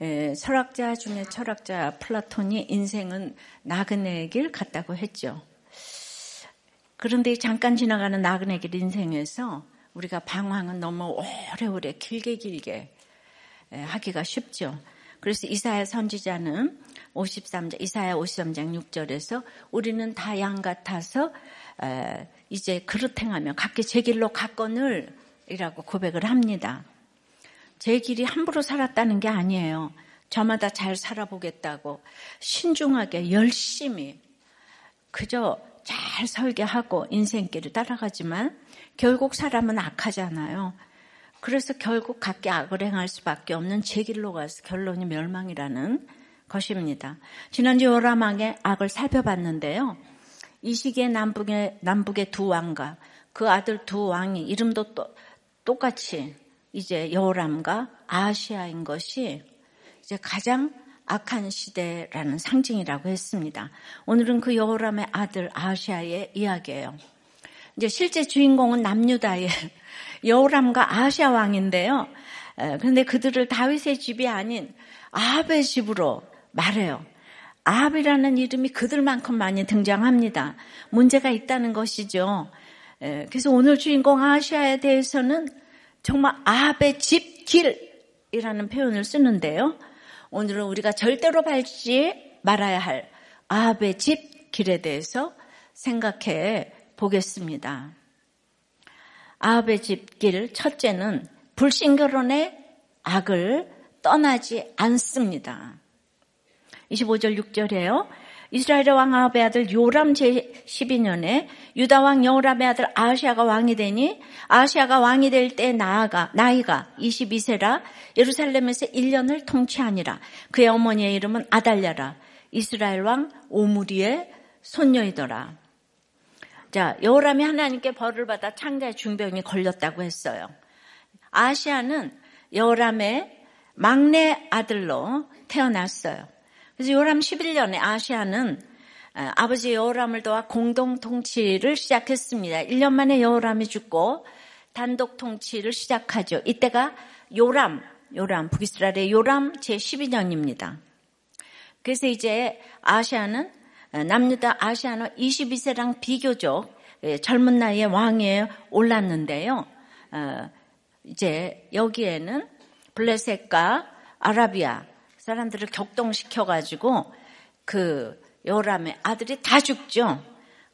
에, 철학자 중에 철학자 플라톤이 인생은 나그네 길 같다고 했죠. 그런데 잠깐 지나가는 나그네 길 인생에서 우리가 방황은 너무 오래오래 길게 길게 하기가 쉽죠. 그래서 이사야 선지자는 53장, 이사야 53장 6절에서 우리는 다 양 같아서 이제 그릇 행하며 각기 제 길로 갔거늘 이라고 고백을 합니다. 제 길이 함부로 살았다는 게 아니에요. 저마다 잘 살아보겠다고 신중하게 열심히 그저 잘 설계하고 인생길을 따라가지만 결국 사람은 악하잖아요. 그래서 결국 각기 악을 행할 수밖에 없는 제 길로 가서 결론이 멸망이라는 것입니다. 지난주 요라망의 악을 살펴봤는데요. 이 시기에 남북의, 남북의 두 왕과 그 아들 두 왕이 이름도 또, 똑같이 이제 여호람과 아시아인 것이 이제 가장 악한 시대라는 상징이라고 했습니다. 오늘은 그 여호람의 아들 아시아의 이야기예요. 이제 실제 주인공은 남유다의 여호람과 아시아 왕인데요. 그런데 그들을 다윗의 집이 아닌 아합의 집으로 말해요. 아합이라는 이름이 그들만큼 많이 등장합니다. 문제가 있다는 것이죠. 그래서 오늘 주인공 아시아에 대해서는 정말 아합의 집 길이라는 표현을 쓰는데요. 오늘은 우리가 절대로 밟지 말아야 할 아합의 집 길에 대해서 생각해 보겠습니다. 아합의 집길 첫째는 불신결혼의 악을 떠나지 않습니다. 25절 6절에요. 이스라엘의 왕 아합의 아들 요람 제12년에 유다 왕 여호람의 아들 아시아가 왕이 되니 아시아가 왕이 될 때 나아가 나이가 22세라 예루살렘에서 1년을 통치하니라. 그의 어머니의 이름은 아달랴라. 이스라엘 왕 오므리의 손녀이더라. 자, 여호람이 하나님께 벌을 받아 창자의 중병이 걸렸다고 했어요. 아시아는 여호람의 막내 아들로 태어났어요. 그래서 요람 11년에 아시아는 어, 아버지 여호람을 도와 공동 통치를 시작했습니다. 1년 만에 여호람이 죽고 단독 통치를 시작하죠. 이때가 요람, 요람, 북이스라엘의 요람 제12년입니다. 그래서 이제 아시아는 어, 남유다 아시아는 22세랑 비교적 예, 젊은 나이에 왕에 올랐는데요. 어, 이제 여기에는 블레셋과 아라비아 사람들을 격동시켜 가지고 그 요람의 아들이 다 죽죠.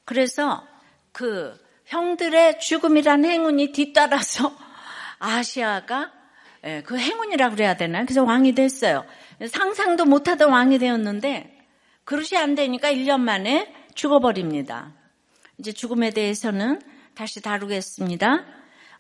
그래서 그 형들의 죽음이란 행운이 뒤따라서 아시아가 예, 그 행운이라고 그래야 되나? 그래서 왕이 됐어요. 상상도 못하던 왕이 되었는데 그릇이 안 되니까 1년 만에 죽어버립니다. 이제 죽음에 대해서는 다시 다루겠습니다.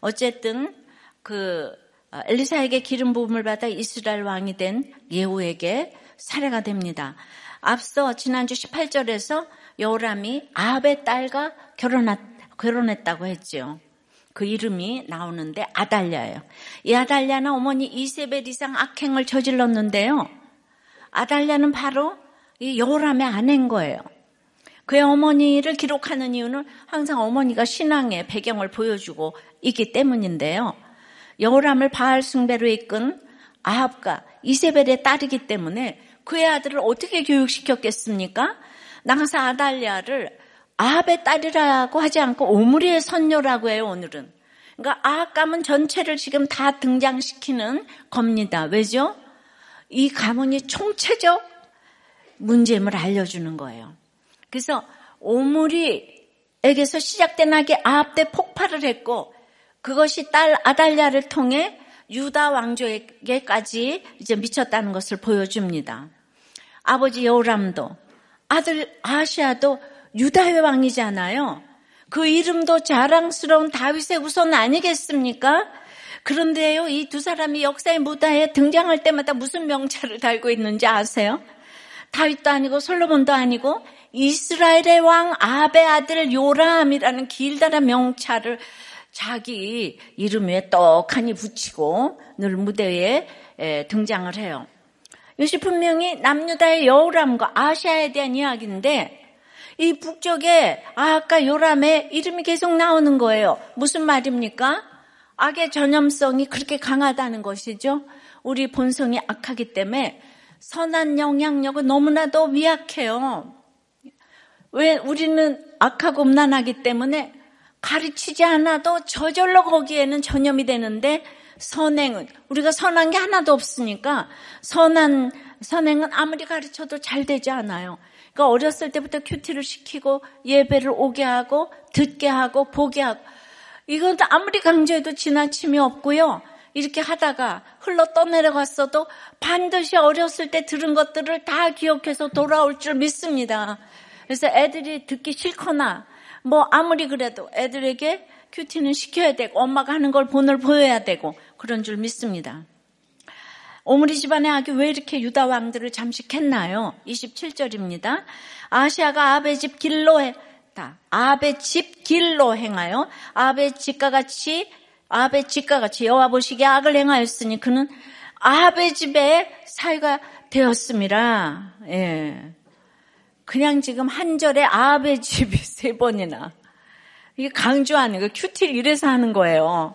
어쨌든 그 어, 엘리사에게 기름 부음을 받아 이스라엘 왕이 된 예후에게 살해가 됩니다. 앞서 지난주 18절에서 여호람이 아합의 딸과 결혼했, 결혼했다고 했죠. 그 이름이 나오는데 아달랴예요. 이 아달랴는 어머니 이세벨 이상 악행을 저질렀는데요. 아달랴는 바로 이 여호람의 아내인 거예요. 그의 어머니를 기록하는 이유는 항상 어머니가 신앙의 배경을 보여주고 있기 때문인데요. 여호람을 바알 숭배로 이끈 아합과 이세벨의 딸이기 때문에 그의 아들을 어떻게 교육시켰겠습니까? 나가서 아달리아를 아합의 딸이라고 하지 않고 오므리의 선녀라고 해요, 오늘은. 그러니까 아합 가문 전체를 지금 다 등장시키는 겁니다. 왜죠? 이 가문이 총체적 문제임을 알려주는 거예요. 그래서 오므리에게서 시작된 악이 아합 때 폭발을 했고 그것이 딸 아달랴를 통해 유다 왕조에게까지 이제 미쳤다는 것을 보여줍니다. 아버지 여호람도 아들 아시아도 유다의 왕이잖아요. 그 이름도 자랑스러운 다윗의 후손 아니겠습니까? 그런데요, 이 두 사람이 역사의 무다에 등장할 때마다 무슨 명찰을 달고 있는지 아세요? 다윗도 아니고 솔로몬도 아니고 이스라엘의 왕 아베 아들 요람이라는 길다란 명찰을 자기 이름 에 떡하니 붙이고 늘 무대에 등장을 해요. 이것이 분명히 남유다의 여우람과 아시아에 대한 이야기인데 이 북쪽에 아까 요람의 이름이 계속 나오는 거예요. 무슨 말입니까? 악의 전염성이 그렇게 강하다는 것이죠. 우리 본성이 악하기 때문에 선한 영향력은 너무나도 미약해요. 왜 우리는 악하고 음란하기 때문에 가르치지 않아도 저절로 거기에는 전염이 되는데 선행은 우리가 선한 게 하나도 없으니까 선한 선행은 아무리 가르쳐도 잘 되지 않아요. 그러니까 어렸을 때부터 큐티를 시키고 예배를 오게 하고 듣게 하고 보게 하고 이건 아무리 강조해도 지나침이 없고요. 이렇게 하다가 흘러 떠내려갔어도 반드시 어렸을 때 들은 것들을 다 기억해서 돌아올 줄 믿습니다. 그래서 애들이 듣기 싫거나 뭐 아무리 그래도 애들에게 큐티는 시켜야 되고 엄마가 하는 걸 본을 보여야 되고 그런 줄 믿습니다. 오므리 집안의 악이 왜 이렇게 유다 왕들을 잠식했나요? 27절입니다. 아시아가 아베 집 길로 했다. 아베 집 길로 행하여 아베 집과 같이 아베 집과 같이 여호와 보시기에 악을 행하였으니 그는 아베 집의 사이가 되었습니다. 예. 그냥 지금 한 절에 아베 집이 세 번이나 이게 강조하는 거 큐티를 이래서 하는 거예요.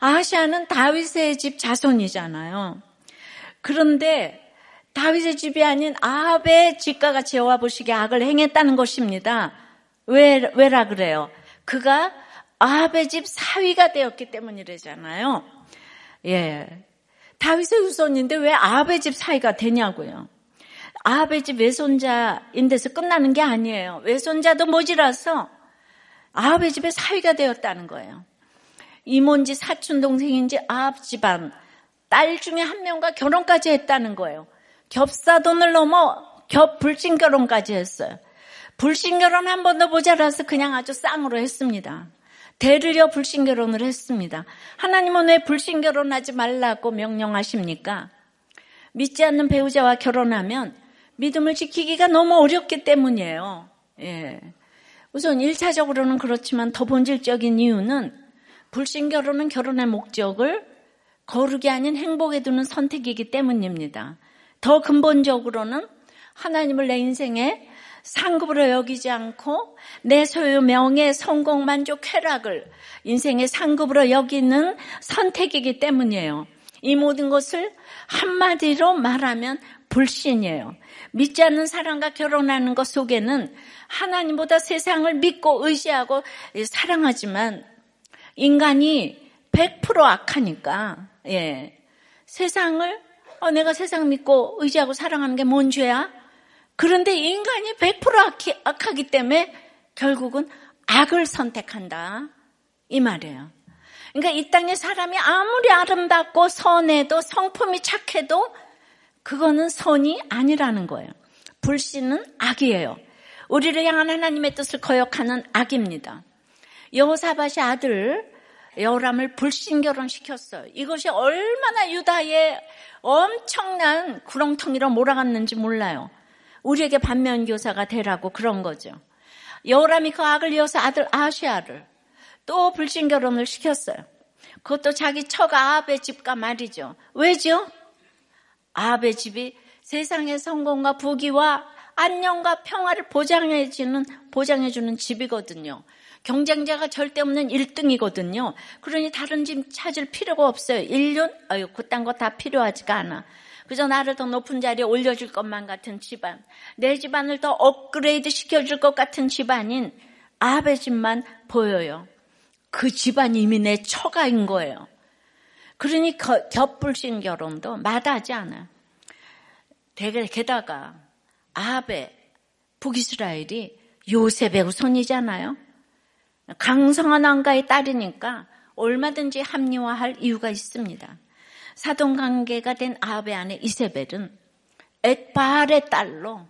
아시아는 다윗의 집 자손이잖아요. 그런데 다윗의 집이 아닌 아합의 같이 여와 보시기에 악을 행했다는 것입니다. 왜, 왜라 그래요? 그가 아합의 집 사위가 되었기 때문이래잖아요. 예. 다윗의 후손인데 왜 아합의 집 사위가 되냐고요. 아합의 집 외손자인 데서 끝나는 게 아니에요. 외손자도 모자라서 아합의 집의 사위가 되었다는 거예요. 이모인지 사촌 동생인지 아합 집안 딸 중에 한 명과 결혼까지 했다는 거예요. 겹사돈을 넘어 겹 불신 결혼까지 했어요. 불신 결혼 한 번도 모자라서 그냥 아주 쌍으로 했습니다. 대르려 불신 결혼을 했습니다. 하나님은 왜 불신 결혼하지 말라고 명령하십니까? 믿지 않는 배우자와 결혼하면 믿음을 지키기가 너무 어렵기 때문이에요. 예. 우선 1차적으로는 그렇지만 더 본질적인 이유는 불신 결혼은 결혼의 목적을 거룩이 아닌 행복에 두는 선택이기 때문입니다. 더 근본적으로는 하나님을 내 인생에 상급으로 여기지 않고 내 소유, 명예, 성공, 만족, 쾌락을 인생의 상급으로 여기는 선택이기 때문이에요. 이 모든 것을 한마디로 말하면 불신이에요. 믿지 않는 사람과 결혼하는 것 속에는 하나님보다 세상을 믿고 의지하고 사랑하지만 인간이 100% 악하니까, 예. 세상을, 어, 내가 세상 믿고 의지하고 사랑하는 게 뭔 죄야? 그런데 인간이 100% 악히, 악하기 때문에 결국은 악을 선택한다. 이 말이에요. 그러니까 이 땅에 사람이 아무리 아름답고 선해도 성품이 착해도 그거는 선이 아니라는 거예요. 불신은 악이에요. 우리를 향한 하나님의 뜻을 거역하는 악입니다. 여호사밭의 아들 여호람을 불신 결혼시켰어요. 이것이 얼마나 유다의 엄청난 구렁텅이로 몰아갔는지 몰라요. 우리에게 반면 교사가 되라고 그런 거죠. 여호람이 그 악을 이어서 아들 아시아를 또 불신 결혼을 시켰어요. 그것도 자기 처가 아합의 집과 말이죠. 왜죠? 아합의 집이 세상의 성공과 부귀와 안녕과 평화를 보장해주는 보장해주는 집이거든요. 경쟁자가 절대 없는 1등이거든요. 그러니 다른 집 찾을 필요가 없어요. 1년? 아유, 그딴 거 다 필요하지가 않아. 그저 나를 더 높은 자리에 올려줄 것만 같은 집안. 내 집안을 더 업그레이드 시켜줄 것 같은 집안인 아베 집만 보여요. 그 집안이 이미 내 처가인 거예요. 그러니 겹불신 결혼도 마다하지 않아요. 게다가 아베 북이스라엘이 요셉의 후손이잖아요. 강성한 왕가의 딸이니까 얼마든지 합리화할 이유가 있습니다. 사돈 관계가 된 아합의 아내 이세벨은 엣바알의 딸로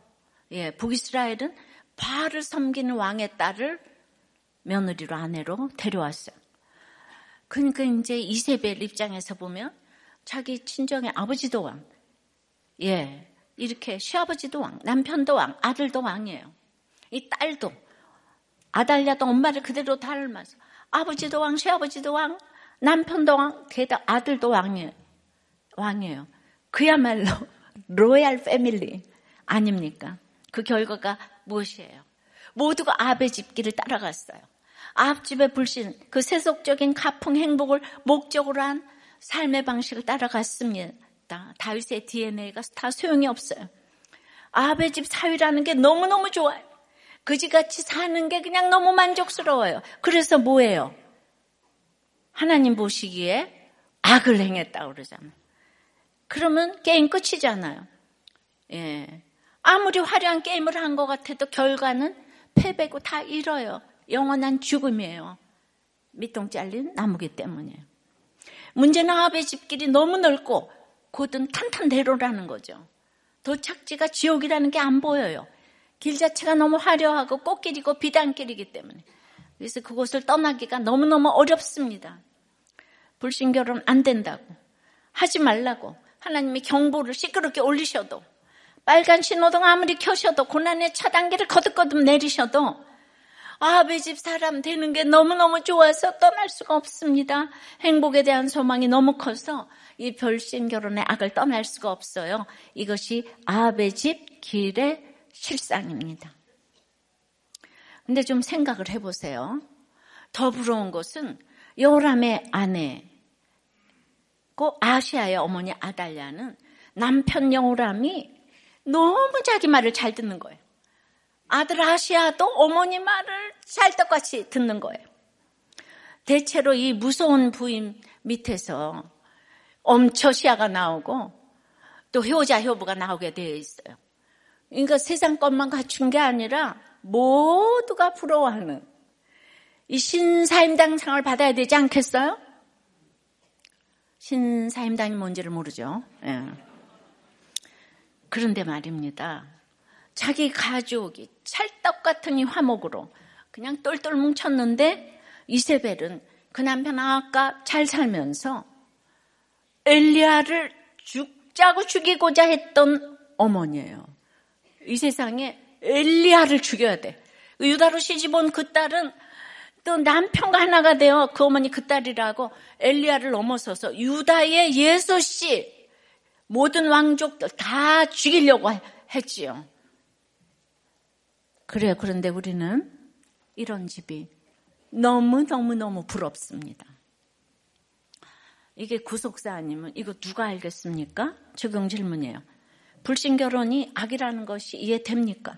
예, 북이스라엘은 바알을 섬기는 왕의 딸을 며느리로 아내로 데려왔어요. 그러니까 이제 이세벨 입장에서 보면 자기 친정의 아버지도 왕, 예, 이렇게 시아버지도 왕, 남편도 왕, 아들도 왕이에요. 이 딸도 아달랴도 엄마를 그대로 닮아서 아버지도 왕, 시아버지도 왕, 남편도 왕, 게다가 아들도 왕이에요. 왕이에요. 그야말로 로얄 패밀리 아닙니까? 그 결과가 무엇이에요? 모두가 아베 집길을 따라갔어요. 아합집의 불신, 그 세속적인 가풍 행복을 목적으로 한 삶의 방식을 따라갔습니다. 다윗의 DNA가 다 소용이 없어요. 아베 집 사위라는 게 너무너무 좋아요. 그지같이 사는 게 그냥 너무 만족스러워요. 그래서 뭐예요? 하나님 보시기에 악을 행했다 그러잖아요. 그러면 게임 끝이잖아요. 예. 아무리 화려한 게임을 한 것 같아도 결과는 패배고 다 잃어요. 영원한 죽음이에요. 밑동 잘린 나무기 때문이에요. 문제는 아베 집길이 너무 넓고 곧은 탄탄대로라는 거죠. 도착지가 지옥이라는 게 안 보여요. 길 자체가 너무 화려하고 꽃길이고 비단길이기 때문에. 그래서 그곳을 떠나기가 너무너무 어렵습니다. 불신 결혼 안 된다고. 하지 말라고. 하나님이 경보를 시끄럽게 올리셔도 빨간 신호등 아무리 켜셔도 고난의 차단기를 거듭거듭 내리셔도 아베 집 사람 되는 게 너무너무 좋아서 떠날 수가 없습니다. 행복에 대한 소망이 너무 커서 이 별신 결혼의 악을 떠날 수가 없어요. 이것이 아베 집 길의 실상입니다. 근데 좀 생각을 해보세요. 더 부러운 것은 요람의 아내, 그 아시아의 어머니 아달랴는 남편 여호람이 너무 자기 말을 잘 듣는 거예요. 아들 아시아도 어머니 말을 찰떡같이 듣는 거예요. 대체로 이 무서운 부인 밑에서 엄처시아가 나오고 또 효자 효부가 나오게 되어 있어요. 그러니까 세상 것만 갖춘 게 아니라 모두가 부러워하는 이 신사임당상을 받아야 되지 않겠어요? 신사임당이 뭔지를 모르죠. 예. 그런데 말입니다. 자기 가족이 찰떡 같은 이 화목으로 그냥 똘똘 뭉쳤는데 이세벨은 그 남편 아까 잘 살면서 엘리야를 죽자고 죽이고자 했던 어머니예요. 이 세상에 엘리야를 죽여야 돼. 유다로 시집 온 그 딸은 또 남편과 하나가 되어 그 어머니 그 딸이라고 엘리야를 넘어서서 유다의 예수 씨 모든 왕족들 다 죽이려고 했지요. 그래요. 그런데 우리는 이런 집이 너무너무너무 부럽습니다. 이게 구속사 아니면 이거 누가 알겠습니까? 적용 질문이에요. 불신 결혼이 악이라는 것이 이해됩니까?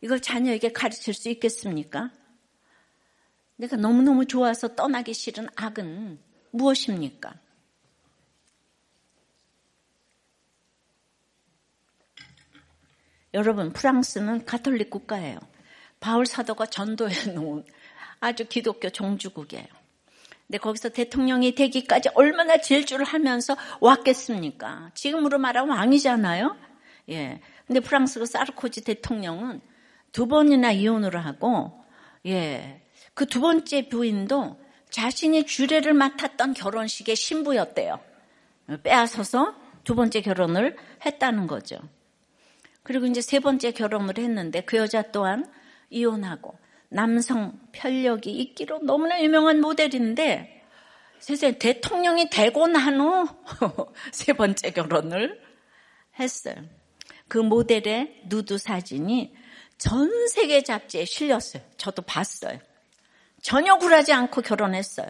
이걸 자녀에게 가르칠 수 있겠습니까? 내가 너무너무 좋아서 떠나기 싫은 악은 무엇입니까? 여러분, 프랑스는 가톨릭 국가예요. 바울 사도가 전도해 놓은 아주 기독교 종주국이에요. 근데 거기서 대통령이 되기까지 얼마나 질주를 하면서 왔겠습니까? 지금으로 말하면 왕이잖아요? 예. 근데 프랑스 그 사르코지 대통령은 두 번이나 이혼을 하고, 예. 그 두 번째 부인도 자신이 주례를 맡았던 결혼식의 신부였대요. 빼앗아서 두 번째 결혼을 했다는 거죠. 그리고 이제 세 번째 결혼을 했는데 그 여자 또한 이혼하고 남성 편력이 있기로 너무나 유명한 모델인데 세상에 대통령이 되고 난 후 세 번째 결혼을 했어요. 그 모델의 누드 사진이 전 세계 잡지에 실렸어요. 저도 봤어요. 전혀 굴하지 않고 결혼했어요.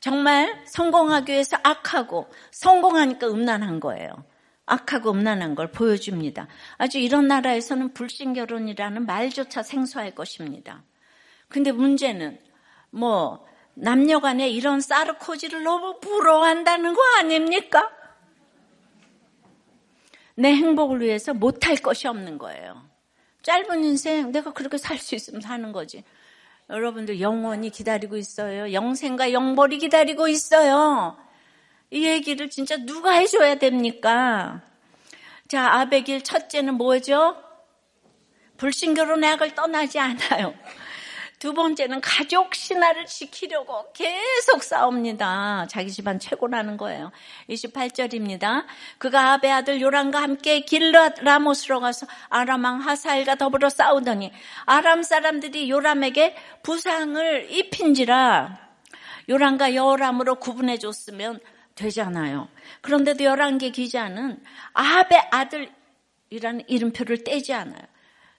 정말 성공하기 위해서 악하고 성공하니까 음란한 거예요. 악하고 음란한 걸 보여줍니다. 아주 이런 나라에서는 불신 결혼이라는 말조차 생소할 것입니다. 근데 문제는 뭐 남녀 간에 이런 사르코지를 너무 부러워한다는 거 아닙니까? 내 행복을 위해서 못할 것이 없는 거예요. 짧은 인생 내가 그렇게 살 수 있으면 사는 거지. 여러분들 영원히 기다리고 있어요. 영생과 영벌이 기다리고 있어요. 이 얘기를 진짜 누가 해줘야 됩니까? 자, 아베길 첫째는 뭐죠? 불신결혼의 악을 떠나지 않아요. 두 번째는 가족 신화를 지키려고 계속 싸웁니다. 자기 집안 최고라는 거예요. 28절입니다. 그가 아베 아들 요람과 함께 길라 라모스로 가서 아람왕 하사엘과 더불어 싸우더니 아람 사람들이 요람에게 부상을 입힌지라 요람과 여람으로 구분해 줬으면 되잖아요. 그런데도 열한개 기자는 아베 아들이라는 이름표를 떼지 않아요.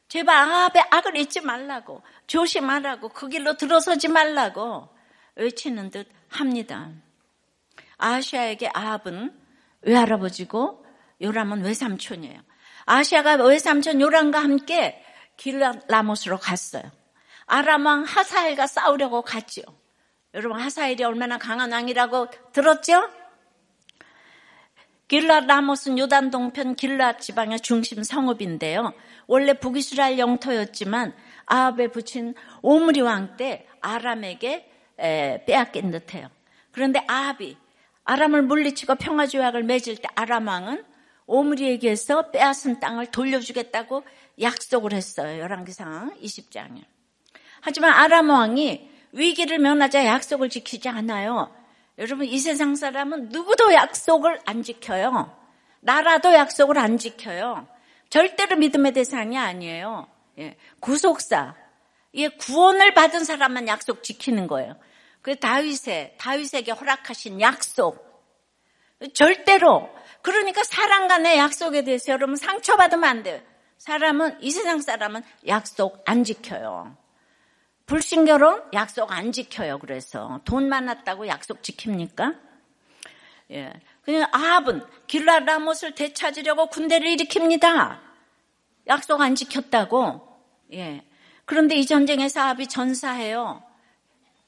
제발 아베 악을 잊지 말라고 조심하라고 그 길로 들어서지 말라고 외치는 듯 합니다. 아시아에게 아합은 외할아버지고 요람은 외삼촌이에요. 아시아가 외삼촌 요람과 함께 길라못으로 갔어요. 아람왕 하사엘과 싸우려고 갔죠. 여러분 하사엘이 얼마나 강한 왕이라고 들었죠? 길라 라못은 요단 동편 길라 지방의 중심 성읍인데요. 원래 북이스라엘 영토였지만 아합에 붙인 오므리 왕 때 아람에게 빼앗긴 듯해요. 그런데 아합이 아람을 물리치고 평화 조약을 맺을 때 아람 왕은 오므리에게서 빼앗은 땅을 돌려주겠다고 약속을 했어요. 열왕기상 20장에. 하지만 아람 왕이 위기를 면하자 약속을 지키지 않아요. 여러분 이 세상 사람은 누구도 약속을 안 지켜요. 나라도 약속을 안 지켜요. 절대로 믿음의 대상이 아니에요. 예, 구속사. 예, 구원을 받은 사람만 약속 지키는 거예요. 그 다윗의 다윗에게 허락하신 약속. 절대로. 그러니까 사람 간의 약속에 대해서 여러분 상처받으면 안 돼요. 사람은 이 세상 사람은 약속 안 지켜요. 불신결혼 약속 안 지켜요. 그래서 돈 많았다고 약속 지킵니까? 예. 그냥 아합은 길라 라못을 되찾으려고 군대를 일으킵니다. 약속 안 지켰다고. 예. 그런데 이 전쟁에서 아합이 전사해요.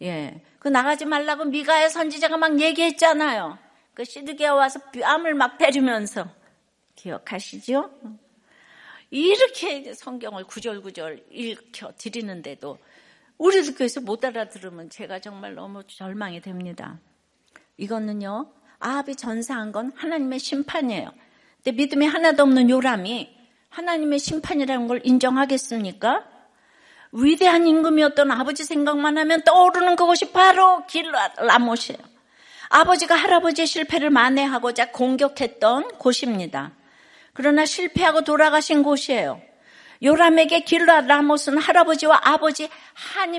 예. 그 나가지 말라고 미가의 선지자가 막 얘기했잖아요. 그 시드기야 와서 뺨을 막 때리면서 기억하시죠? 이렇게 성경을 구절구절 읽혀 드리는데도 우리 교회에서 못 알아들으면 제가 정말 너무 절망이 됩니다. 이거는요, 아합이 전사한 건 하나님의 심판이에요. 근데 믿음이 하나도 없는 요람이 하나님의 심판이라는 걸 인정하겠습니까? 위대한 임금이었던 아버지 생각만 하면 떠오르는 그것이 바로 길라못이에요. 아버지가 할아버지의 실패를 만회하고자 공격했던 곳입니다. 그러나 실패하고 돌아가신 곳이에요. 요람에게 길라 라못은 할아버지와 아버지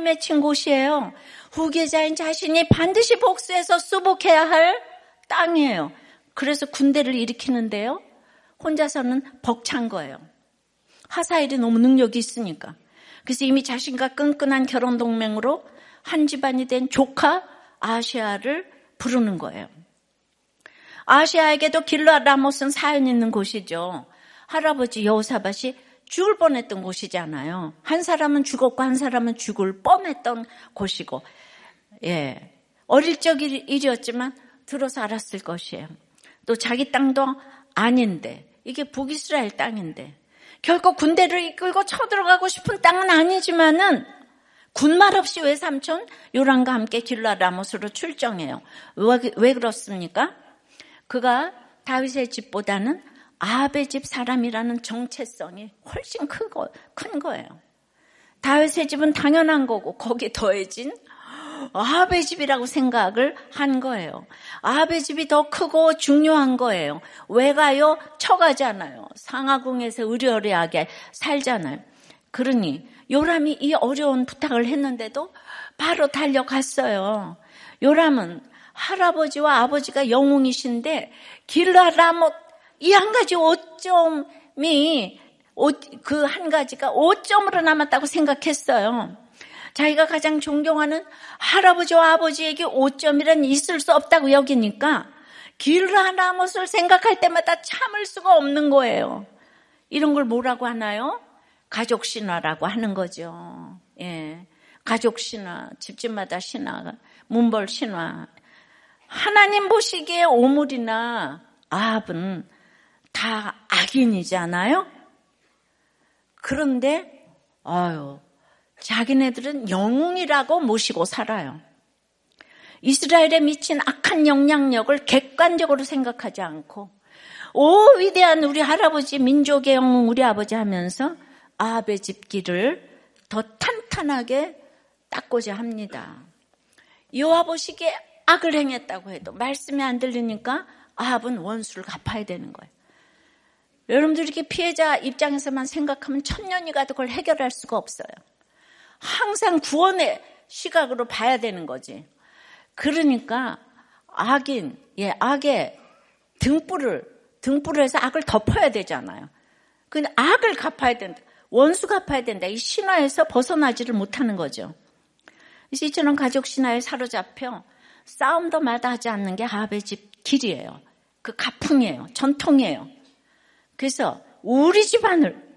맺힌 곳이에요. 후계자인 자신이 반드시 복수해서 수복해야 할 땅이에요. 그래서 군대를 일으키는데요. 혼자서는 벅찬 거예요. 하사일이 너무 능력이 있으니까. 그래서 이미 자신과 끈끈한 결혼 동맹으로 한 집안이 된 조카 아시아를 부르는 거예요. 아시아에게도 길라 라못은 사연 있는 곳이죠. 할아버지 여호사밭이 죽을 뻔했던 곳이잖아요. 한 사람은 죽었고 한 사람은 죽을 뻔했던 곳이고, 예. 어릴 적 일이었지만 들어서 알았을 것이에요. 또 자기 땅도 아닌데, 이게 북이스라엘 땅인데, 결코 군대를 이끌고 쳐들어가고 싶은 땅은 아니지만은 군말 없이 외삼촌 요란과 함께 길라 라못으로 출정해요. 왜, 왜 그렇습니까? 그가 다윗의 집보다는 아합의 집 사람이라는 정체성이 훨씬 크고, 큰 거예요. 다윗의 집은 당연한 거고 거기에 더해진 아합의 집이라고 생각을 한 거예요. 아합의 집이 더 크고 중요한 거예요. 왜 가요? 처가잖아요. 상하궁에서 의리어리하게 살잖아요. 그러니 요람이 이 어려운 부탁을 했는데도 바로 달려갔어요. 요람은 할아버지와 아버지가 영웅이신데 길라라못 이 한 가지 오점이 그 한 가지가 오점으로 남았다고 생각했어요. 자기가 가장 존경하는 할아버지와 아버지에게 오점이란 있을 수 없다고 여기니까 길라나못을 생각할 때마다 참을 수가 없는 거예요. 이런 걸 뭐라고 하나요? 가족 신화라고 하는 거죠. 예. 가족 신화, 집집마다 신화, 문벌 신화. 하나님 보시기에 오물이나 아합은 다 악인이잖아요? 그런데, 아유, 자기네들은 영웅이라고 모시고 살아요. 이스라엘에 미친 악한 영향력을 객관적으로 생각하지 않고, 오, 위대한 우리 할아버지, 민족의 영웅 우리 아버지 하면서 아합의 집기를 더 탄탄하게 닦고자 합니다. 요아보시기에 악을 행했다고 해도 말씀이 안 들리니까 아합은 원수를 갚아야 되는 거예요. 여러분들 이렇게 피해자 입장에서만 생각하면 천년이 가도 그걸 해결할 수가 없어요. 항상 구원의 시각으로 봐야 되는 거지. 그러니까 악인, 예, 악의 등불을, 등불을 해서 악을 덮어야 되잖아요. 근데 악을 갚아야 된다. 원수 갚아야 된다. 이 신화에서 벗어나지를 못하는 거죠. 이처럼 가족 신화에 사로잡혀 싸움도 마다하지 않는 게 아합의 집 길이에요. 그 가풍이에요. 전통이에요. 그래서 우리 집안을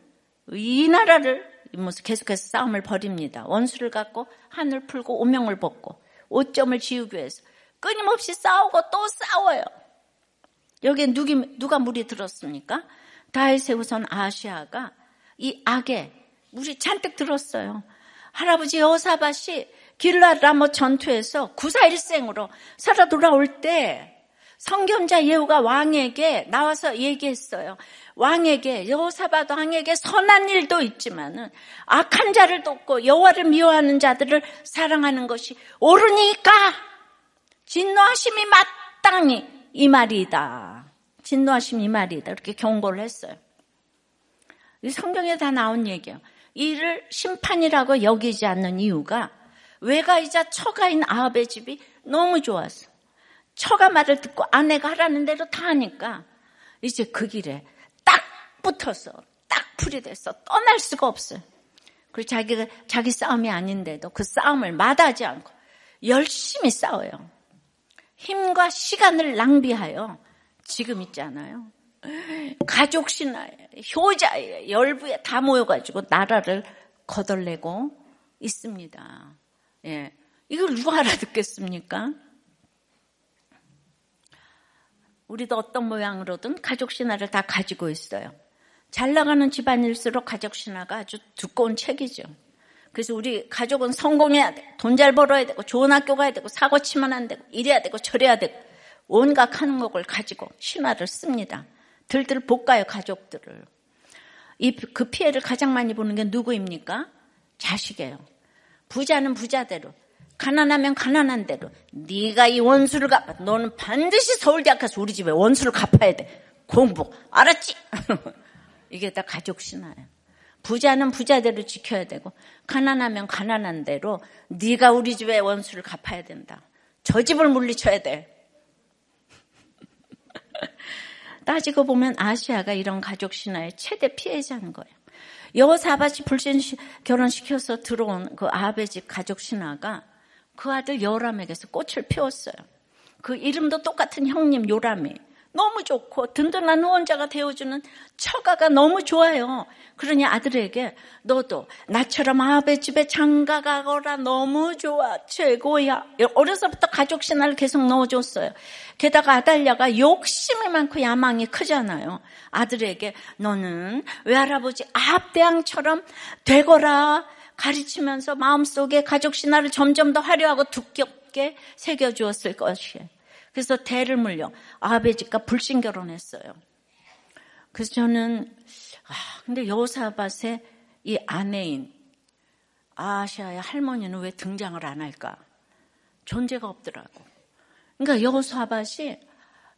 이 나라를 계속해서 싸움을 벌입니다. 원수를 갖고 하늘 풀고 오명을 벗고 오점을 지우기 위해서 끊임없이 싸우고 또 싸워요. 여기에 누기, 누가 물이 들었습니까? 다윗의 우선 아시아가 이 악에 물이 잔뜩 들었어요. 할아버지 여사밭이 길라라모 전투에서 구사일생으로 살아 돌아올 때 성경자 예후가 왕에게 나와서 얘기했어요. 왕에게 여호사밧 왕에게 선한 일도 있지만은 악한 자를 돕고 여호와를 미워하는 자들을 사랑하는 것이 옳으니까 진노하심이 마땅히 이 말이다. 진노하심 이 말이다. 이렇게 경고를 했어요. 성경에 다 나온 얘기예요. 이를 심판이라고 여기지 않는 이유가 외가이자 처가인 아합의 집이 너무 좋았어. 처가 말을 듣고 아내가 하라는 대로 다 하니까 이제 그 길에 딱 붙어서 딱 풀이 돼서 떠날 수가 없어요. 그리고 자기가 자기 싸움이 아닌데도 그 싸움을 마다하지 않고 열심히 싸워요. 힘과 시간을 낭비하여 지금 있잖아요. 가족 신화에 효자에 열부에 다 모여가지고 나라를 거덜내고 있습니다. 예. 이걸 누가 알아듣겠습니까? 우리도 어떤 모양으로든 가족 신화를 다 가지고 있어요. 잘 나가는 집안일수록 가족 신화가 아주 두꺼운 책이죠. 그래서 우리 가족은 성공해야 돼. 돈 잘 벌어야 되고, 좋은 학교 가야 되고, 사고 치면 안 되고, 이래야 되고, 저래야 되고, 온갖 것을 가지고 신화를 씁니다. 들들 볶아요, 가족들을. 이, 그 피해를 가장 많이 보는 게 누구입니까? 자식이에요. 부자는 부자대로, 가난하면 가난한 대로 네가 이 원수를 갚아. 너는 반드시 서울대학 가서 우리 집에 원수를 갚아야 돼. 공부. 알았지? 이게 다 가족 신화예요. 부자는 부자대로 지켜야 되고 가난하면 가난한 대로 네가 우리 집에 원수를 갚아야 된다. 저 집을 물리쳐야 돼. 따지고 보면 아시아가 이런 가족 신화의 최대 피해자인 거예요. 여호사밧이 불신 결혼시켜서 들어온 그 아베 집 가족 신화가 그 아들 요람에게서 꽃을 피웠어요. 그 이름도 똑같은 형님 요람이 너무 좋고 든든한 후원자가 되어주는 처가가 너무 좋아요. 그러니 아들에게 너도 나처럼 아베 집에 장가 가거라 너무 좋아 최고야. 어려서부터 가족 신화를 계속 넣어줬어요. 게다가 아달랴가 욕심이 많고 야망이 크잖아요. 아들에게 너는 외할아버지 아합대왕처럼 되거라. 가르치면서 마음속에 가족 신화를 점점 더 화려하고 두껍게 새겨주었을 것이에요. 그래서 대를 물려 아베 집과 불신 결혼했어요. 그래서 저는 아 근데 여호사밧의 이 아내인 아시아의 할머니는 왜 등장을 안 할까? 존재가 없더라고. 그러니까 여호사밧이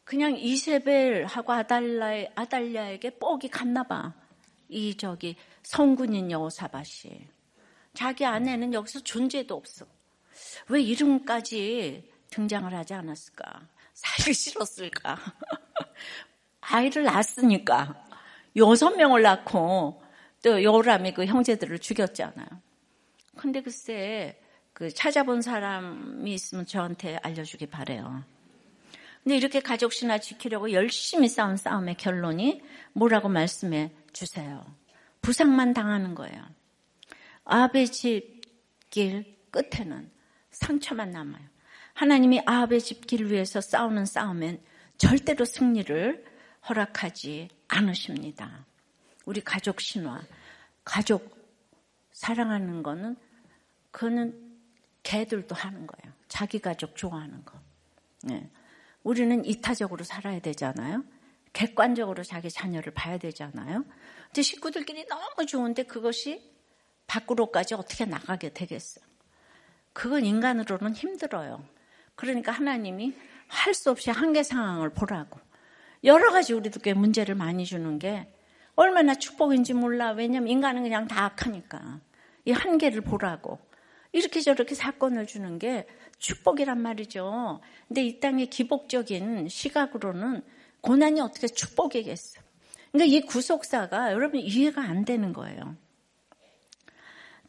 그냥 이세벨하고 아달라 아달랴에게 뻑이 갔나 봐. 이 저기 성군인 여호사밧이. 자기 아내는 여기서 존재도 없어. 왜 이름까지 등장을 하지 않았을까? 살기 싫었을까? 아이를 낳았으니까. 여섯 명을 낳고 또 요람이 그 형제들을 죽였잖아요. 근데 글쎄 그 찾아본 사람이 있으면 저한테 알려주기 바래요. 근데 이렇게 가족 신화 지키려고 열심히 싸운 싸움의 결론이 뭐라고 말씀해 주세요. 부상만 당하는 거예요. 아합의 집 길 끝에는 상처만 남아요. 하나님이 아합의 집길 위해서 싸우는 싸움엔 절대로 승리를 허락하지 않으십니다. 우리 가족 신화, 가족 사랑하는 거는 그는 개들도 하는 거예요. 자기 가족 좋아하는 거. 네. 우리는 이타적으로 살아야 되잖아요. 객관적으로 자기 자녀를 봐야 되잖아요. 근데 식구들끼리 너무 좋은데 그것이 밖으로까지 어떻게 나가게 되겠어요? 그건 인간으로는 힘들어요. 그러니까 하나님이 할 수 없이 한계 상황을 보라고. 여러 가지 우리도 꽤 문제를 많이 주는 게 얼마나 축복인지 몰라. 왜냐면 인간은 그냥 다 악하니까. 이 한계를 보라고. 이렇게 저렇게 사건을 주는 게 축복이란 말이죠. 근데 이 땅의 기복적인 시각으로는 고난이 어떻게 축복이겠어. 그러니까 이 구속사가 여러분 이해가 안 되는 거예요.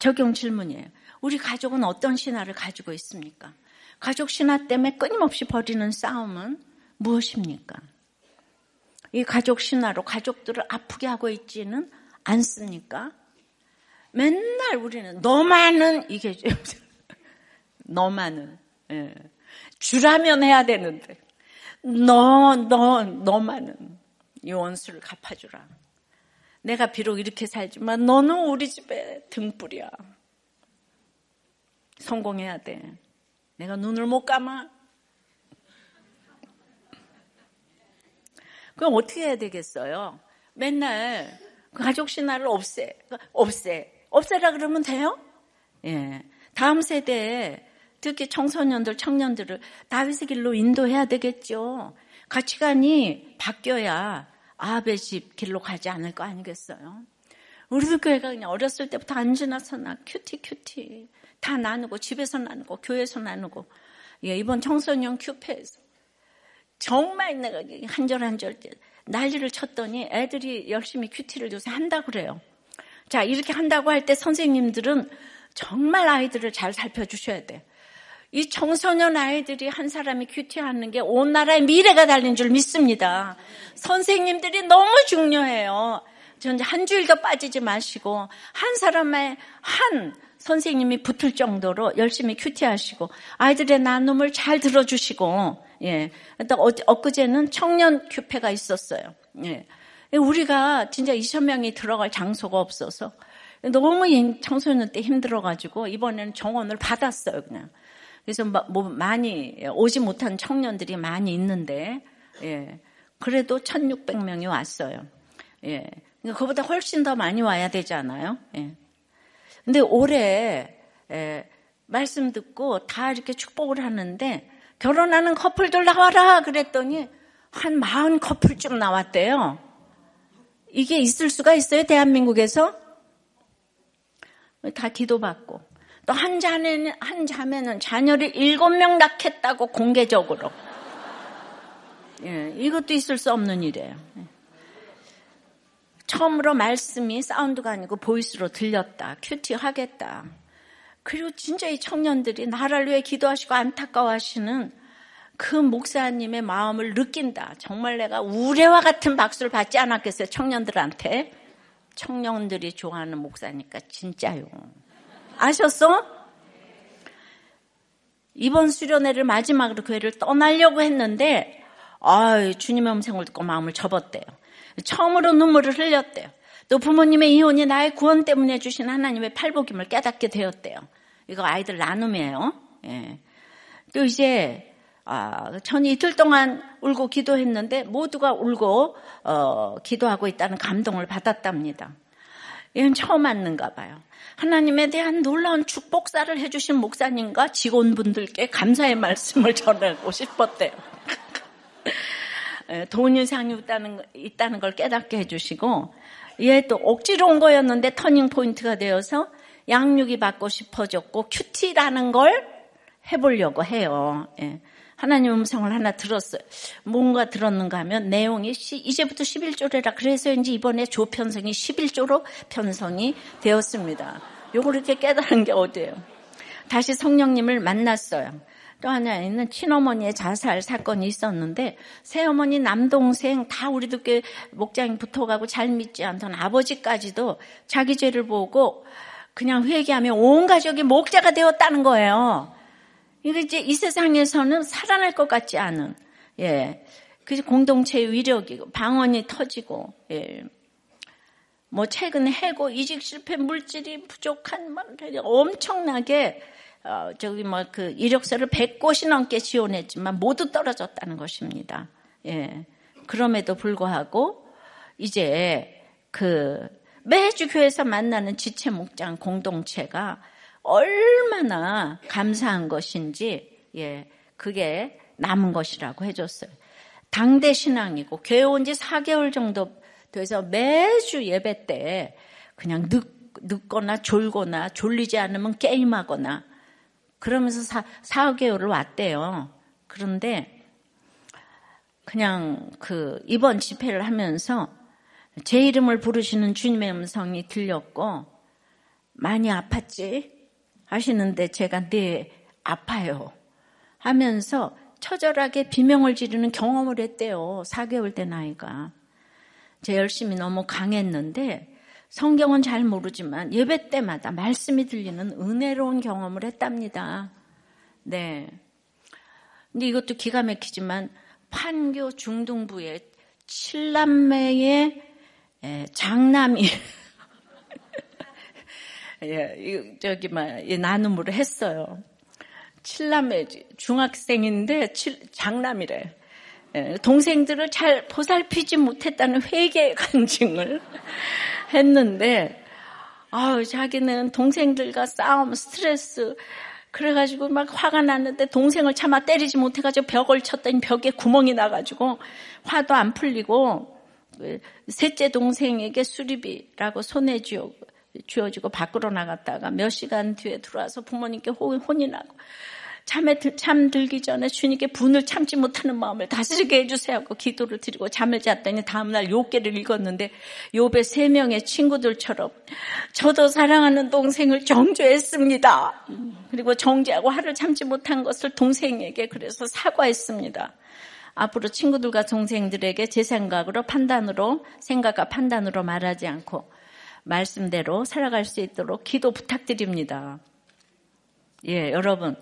적용 질문이에요. 우리 가족은 어떤 신화를 가지고 있습니까? 가족 신화 때문에 끊임없이 벌이는 싸움은 무엇입니까? 이 가족 신화로 가족들을 아프게 하고 있지는 않습니까? 맨날 우리는 너만은 이게 너만은 예. 주라면 해야 되는데 너 너 너만은 이 원수를 갚아주라. 내가 비록 이렇게 살지만 너는 우리 집에 등불이야. 성공해야 돼. 내가 눈을 못 감아. 그럼 어떻게 해야 되겠어요? 맨날 그 가족 신화를 없애, 없애, 없애라 그러면 돼요? 예. 다음 세대에 특히 청소년들, 청년들을 다윗의 길로 인도해야 되겠죠. 가치관이 바뀌어야 아합의 집 길로 가지 않을 거 아니겠어요? 우리도 교회가 그냥 어렸을 때부터 앉으나 서나 QT QT 다 나누고 집에서 나누고 교회에서 나누고 예, 이번 청소년 큐페에서 정말 내가 한절 한절 난리를 쳤더니 애들이 열심히 QT를 요새 한다 그래요. 자 이렇게 한다고 할 때 선생님들은 정말 아이들을 잘 살펴주셔야 돼. 이 청소년 아이들이 한 사람이 QT하는 게 온 나라의 미래가 달린 줄 믿습니다. 선생님들이 너무 중요해요. 전한 주일도 빠지지 마시고 한 사람의 한 선생님이 붙을 정도로 열심히 큐티하시고 아이들의 나눔을 잘 들어주시고 예. 또 엊그제는 청년 큐페가 있었어요. 예. 우리가 진짜 2천 명이 들어갈 장소가 없어서 너무 청소년 때 힘들어가지고 이번에는 정원을 받았어요 그냥. 그래서 뭐 많이 오지 못한 청년들이 많이 있는데 예. 그래도 1,600명이 왔어요. 예. 그러니까 그보다 훨씬 더 많이 와야 되잖아요. 예. 근데 올해 에, 말씀 듣고 다 이렇게 축복을 하는데 결혼하는 커플들 나와라 그랬더니 한 마흔 커플쯤 나왔대요. 이게 있을 수가 있어요 대한민국에서? 다 기도받고 또 한 자매는 한 자매는 자녀를 일곱 명 낳겠다고 공개적으로 예, 이것도 있을 수 없는 일이에요. 예. 처음으로 말씀이 사운드가 아니고 보이스로 들렸다. 큐티 하겠다. 그리고 진짜 이 청년들이 나라를 위해 기도하시고 안타까워하시는 그 목사님의 마음을 느낀다. 정말 내가 우레와 같은 박수를 받지 않았겠어요. 청년들한테. 청년들이 좋아하는 목사니까 진짜요. 아셨어? 이번 수련회를 마지막으로 교회를 떠나려고 했는데 아, 주님의 음성을 듣고 마음을 접었대요. 처음으로 눈물을 흘렸대요. 또 부모님의 이혼이 나의 구원 때문에 주신 하나님의 팔복임을 깨닫게 되었대요. 이거 아이들 나눔이에요. 예. 또 이제 아, 전 이틀 동안 울고 기도했는데 모두가 울고 어, 기도하고 있다는 감동을 받았답니다. 이건 처음 맞는가 봐요. 하나님에 대한 놀라운 축복사를 해주신 목사님과 직원분들께 감사의 말씀을 전하고 싶었대요. 돈 우상이 있다는, 있다는 걸 깨닫게 해주시고 얘 또 억지로 온 거였는데 turning point가 되어서 양육이 받고 싶어졌고 QT라는 걸 해보려고 해요. 예. 하나님 음성을 하나 들었어요. 뭔가 들었는가 하면 내용이 이제부터 11조래라 그래서인지 이번에 조편성이 11조로 편성이 되었습니다. 요걸 이렇게 깨달은 게 어디예요? 다시 성령님을 만났어요. 또 하나는 친어머니의 자살 사건이 있었는데 새어머니 남동생 다 우리도 꽤 목장이 붙어가고 잘 믿지 않던 아버지까지도 자기 죄를 보고 그냥 회개하며 온 가족이 목자가 되었다는 거예요. 이게 이제 이 세상에서는 살아날 것 같지 않은 예. 그 공동체의 위력이고 방언이 터지고 예. 뭐 최근 해고 이직 실패 물질이 부족한 막 엄청나게 어, 저기 뭐 그 이력서를 100곳이 넘게 지원했지만 모두 떨어졌다는 것입니다. 예. 그럼에도 불구하고 이제 그 매주 교회에서 만나는 지체 목장 공동체가 얼마나 감사한 것인지 예. 그게 남은 것이라고 해줬어요. 당대 신앙이고 교회 온 지 4개월 정도 돼서 매주 예배 때 그냥 늦, 늦거나 졸거나 졸리지 않으면 게임하거나 그러면서 사, 4개월을 왔대요. 그런데 그냥 그 이번 집회를 하면서 제 이름을 부르시는 주님의 음성이 들렸고 많이 아팠지 하시는데 제가 네 아파요 하면서 처절하게 비명을 지르는 경험을 했대요. 4개월 된 아이가. 제 열심히 너무 강했는데 성경은 잘 모르지만 예배 때마다 말씀이 들리는 은혜로운 경험을 했답니다. 네. 근데 이것도 기가 막히지만 판교 중등부의 칠남매의 장남이 예, 저기 막 나눔으로 했어요. 칠남매 중학생인데 칠, 장남이래. 예, 동생들을 잘 보살피지 못했다는 회개 간증을 했는데, 아우, 자기는 동생들과 싸움, 스트레스, 그래가지고 막 화가 났는데 동생을 차마 때리지 못해가지고 벽을 쳤더니 벽에 구멍이 나가지고 화도 안 풀리고 그 셋째 동생에게 수리비라고 쥐어, 쥐어지고 밖으로 나갔다가 몇 시간 뒤에 들어와서 부모님께 혼이 나고 잠에 잠들기 전에 주님께 분을 참지 못하는 마음을 다스리게 해주세요 하고 기도를 드리고 잠을 잤더니 다음날 요괴를 읽었는데 요배 세 명의 친구들처럼 저도 사랑하는 동생을 정죄했습니다. 그리고 정죄하고 화를 참지 못한 것을 동생에게 그래서 사과했습니다. 앞으로 친구들과 동생들에게 제 생각으로 판단으로 생각과 판단으로 말하지 않고 말씀대로 살아갈 수 있도록 기도 부탁드립니다. 예, 여러분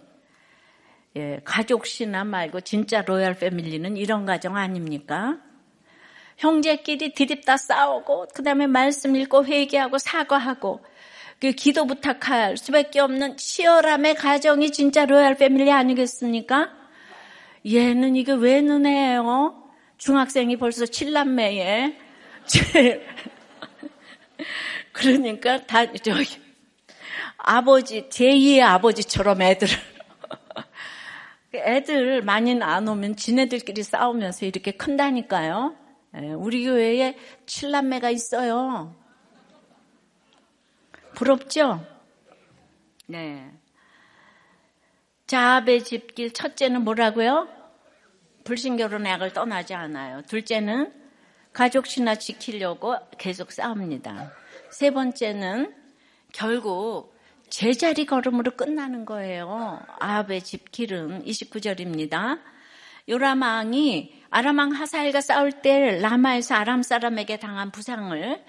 예, 가족 신화 말고 진짜 로얄 패밀리는 이런 가정 아닙니까? 형제끼리 드립다 싸우고 그다음에 말씀 읽고 회개하고 사과하고 그 기도 부탁할 수밖에 없는 치열함의 가정이 진짜 로얄 패밀리 아니겠습니까? 얘는 이게 왜 눈해요? 중학생이 벌써 칠남매에 그러니까 다 저기 아버지 제2의 아버지처럼 애들을 애들 많이 안 오면 지네들끼리 싸우면서 이렇게 큰다니까요. 예, 우리 교회에 칠남매가 있어요. 부럽죠? 네. 자합의 집길 첫째는 뭐라고요? 불신결혼의 악을 떠나지 않아요. 둘째는 가족 신화 지키려고 계속 싸웁니다. 세 번째는 결국 제자리 걸음으로 끝나는 거예요. 아합의 집 길은 29절입니다. 요라망이 아람왕 하사엘과 싸울 때 라마에서 아람 사람에게 당한 부상을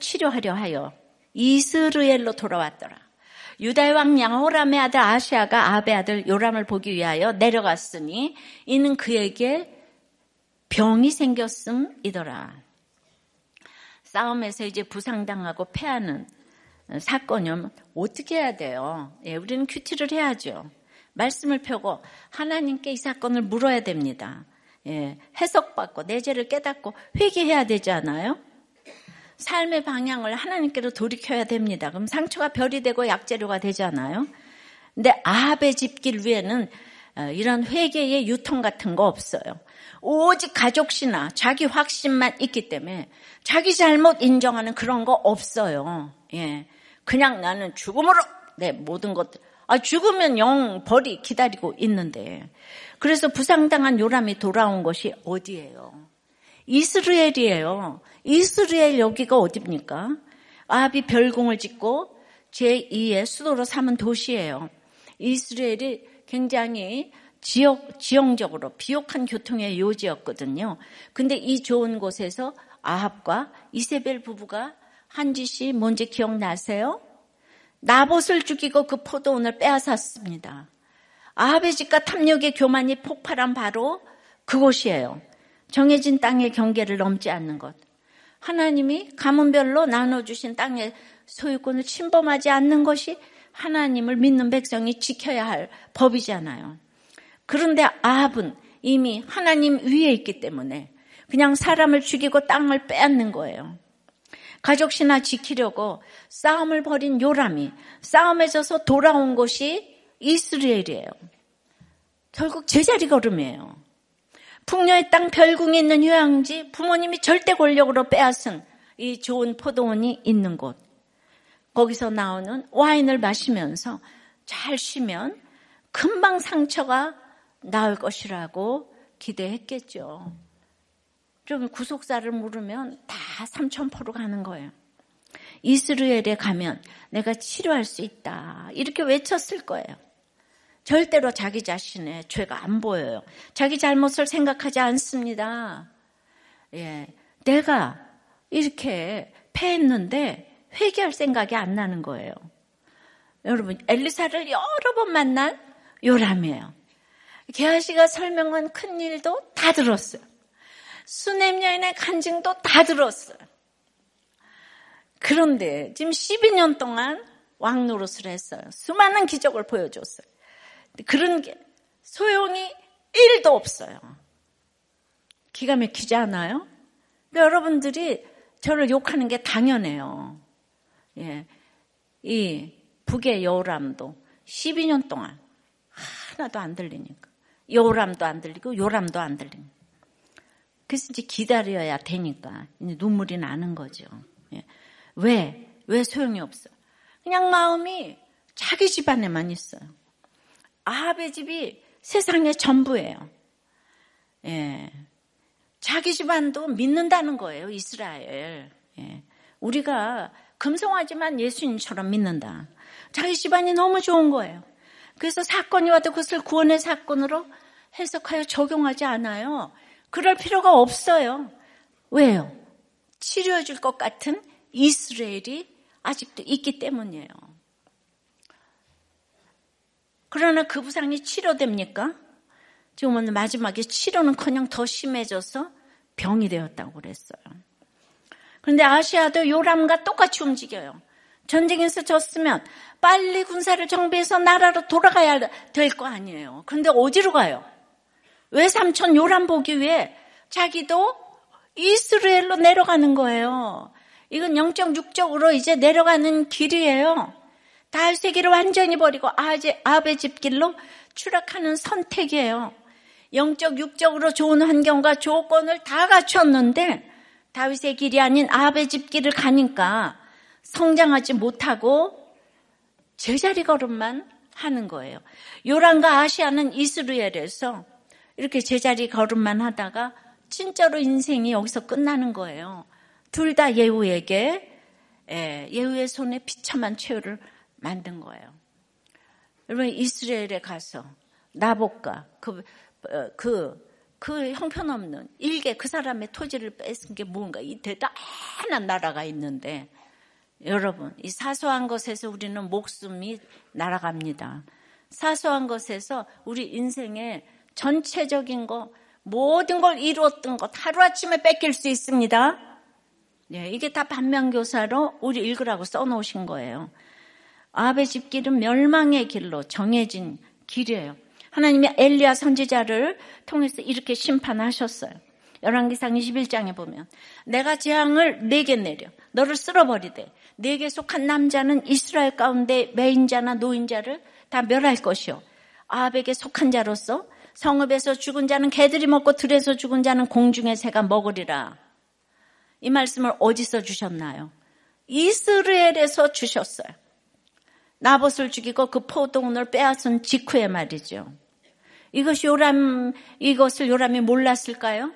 치료하려 하여 이스르엘로 돌아왔더라. 유다의 왕 양호람의 아들 아시아가 아합의 아들 요람을 보기 위하여 내려갔으니 이는 그에게 병이 생겼음이더라. 싸움에서 이제 부상당하고 패하는 사건이면 어떻게 해야 돼요? 예, 우리는 큐티를 해야죠. 말씀을 펴고 하나님께 이 사건을 물어야 됩니다. 예, 해석받고 내 죄를 깨닫고 회개해야 되지 않아요? 삶의 방향을 하나님께로 돌이켜야 됩니다. 그럼 상처가 별이 되고 약재료가 되잖아요. 근데 아합의 집길 위에는 어, 이런 회개의 유통 같은 거 없어요. 오직 가족시나 자기 확신만 있기 때문에 자기 잘못 인정하는 그런 거 없어요. 예. 그냥 나는 죽음으로 내 모든 것들. 아, 죽으면 영 벌이 기다리고 있는데. 그래서 부상당한 요람이 돌아온 것이 어디예요? 이스라엘이에요. 이스라엘 여기가 어디입니까? 아합이 별궁을 짓고 제2의 수도로 삼은 도시예요. 이스라엘이 굉장히 지역, 지형적으로 비옥한 교통의 요지였거든요. 근데 이 좋은 곳에서 아합과 이세벨 부부가 한 짓이 뭔지 기억나세요? 나봇을 죽이고 그 포도원을 빼앗았습니다. 아합의 집과 탐욕의 교만이 폭발한 바로 그곳이에요. 정해진 땅의 경계를 넘지 않는 것. 하나님이 가문별로 나눠주신 땅의 소유권을 침범하지 않는 것이 하나님을 믿는 백성이 지켜야 할 법이잖아요. 그런데 아합은 이미 하나님 위에 있기 때문에 그냥 사람을 죽이고 땅을 빼앗는 거예요. 가족 신화 지키려고 싸움을 벌인 요람이 싸움에 져서 돌아온 곳이 이스라엘이에요. 결국 제자리 걸음이에요. 풍요의 땅 별궁이 있는 휴양지, 부모님이 절대 권력으로 빼앗은 이 좋은 포도원이 있는 곳. 거기서 나오는 와인을 마시면서 잘 쉬면 금방 상처가 나을 것이라고 기대했겠죠. 좀 구속사를 물으면 다 삼천포로 가는 거예요. 이스라엘에 가면 내가 치료할 수 있다. 이렇게 외쳤을 거예요. 절대로 자기 자신의 죄가 안 보여요. 자기 잘못을 생각하지 않습니다. 예. 내가 이렇게 패했는데 회개할 생각이 안 나는 거예요. 여러분, 엘리사를 여러 번 만난 요람이에요. 게하시가 설명한 큰 일도 다 들었어요. 수냄 여인의 간증도 다 들었어요. 그런데 지금 12년 동안 왕 노릇을 했어요. 수많은 기적을 보여줬어요. 그런 게 소용이 1도 없어요. 기가 막히지 않아요? 근데 여러분들이 저를 욕하는 게 당연해요. 예. 이 북의 여람도 12년 동안 하나도 안 들리니까. 여람도 안 들리고 요람도 안 들리니까. 그래서 이제 기다려야 되니까 이제 눈물이 나는 거죠. 예. 왜? 왜 소용이 없어? 그냥 마음이 자기 집안에만 있어요. 아합의 집이 세상의 전부예요. 예. 자기 집안도 믿는다는 거예요, 이스라엘. 예. 우리가 금송하지만 예수님처럼 믿는다. 자기 집안이 너무 좋은 거예요. 그래서 사건이 와도 그것을 구원의 사건으로 해석하여 적용하지 않아요. 그럴 필요가 없어요. 왜요? 치료해 줄 것 같은 이스라엘이 아직도 있기 때문이에요. 그러나 그 부상이 치료됩니까? 지금은 마지막에 치료는 그냥 더 심해져서 병이 되었다고 그랬어요. 그런데 아시아도 요람과 똑같이 움직여요. 전쟁에서 졌으면 빨리 군사를 정비해서 나라로 돌아가야 될 거 아니에요. 그런데 어디로 가요? 왜 삼촌 요람 보기 위해 자기도 이스라엘로 내려가는 거예요. 이건 영적 육적으로 이제 내려가는 길이에요. 달세기를 완전히 버리고 아베 집길로 추락하는 선택이에요. 영적 육적으로 좋은 환경과 조건을 다 갖췄는데 다윗의 길이 아닌 아베 집길을 가니까 성장하지 못하고 제자리 걸음만 하는 거예요. 요란과 아시아는 이스라엘에서 이렇게 제자리 걸음만 하다가 진짜로 인생이 여기서 끝나는 거예요. 둘 다 예후에게 예, 예후의 손에 비참한 최후를 만든 거예요. 여러분 이스라엘에 가서 나복과 그, 어, 그, 그 형편없는 일개 그 사람의 토지를 뺏은 게 뭔가 이 대단한 나라가 있는데 여러분 이 사소한 것에서 우리는 목숨이 날아갑니다. 사소한 것에서 우리 인생의 전체적인 거 모든 걸 이루었던 것 하루아침에 뺏길 수 있습니다. 네, 이게 다 반면교사로 우리 읽으라고 써놓으신 거예요. 아합의 집길은 멸망의 길로 정해진 길이에요. 하나님이 엘리야 선지자를 통해서 이렇게 심판하셨어요. 열왕기상 21장에 보면 내가 재앙을 내게 내려 너를 쓸어버리되 내게 속한 남자는 이스라엘 가운데 매인자나 노인자를 다 멸할 것이요 아합에게 속한 자로서 성읍에서 죽은 자는 개들이 먹고 들에서 죽은 자는 공중의 새가 먹으리라. 이 말씀을 어디서 주셨나요? 이스라엘에서 주셨어요. 나봇을 죽이고 그 포도원을 빼앗은 직후에 말이죠. 이것이 요람, 이것을 요람이 몰랐을까요?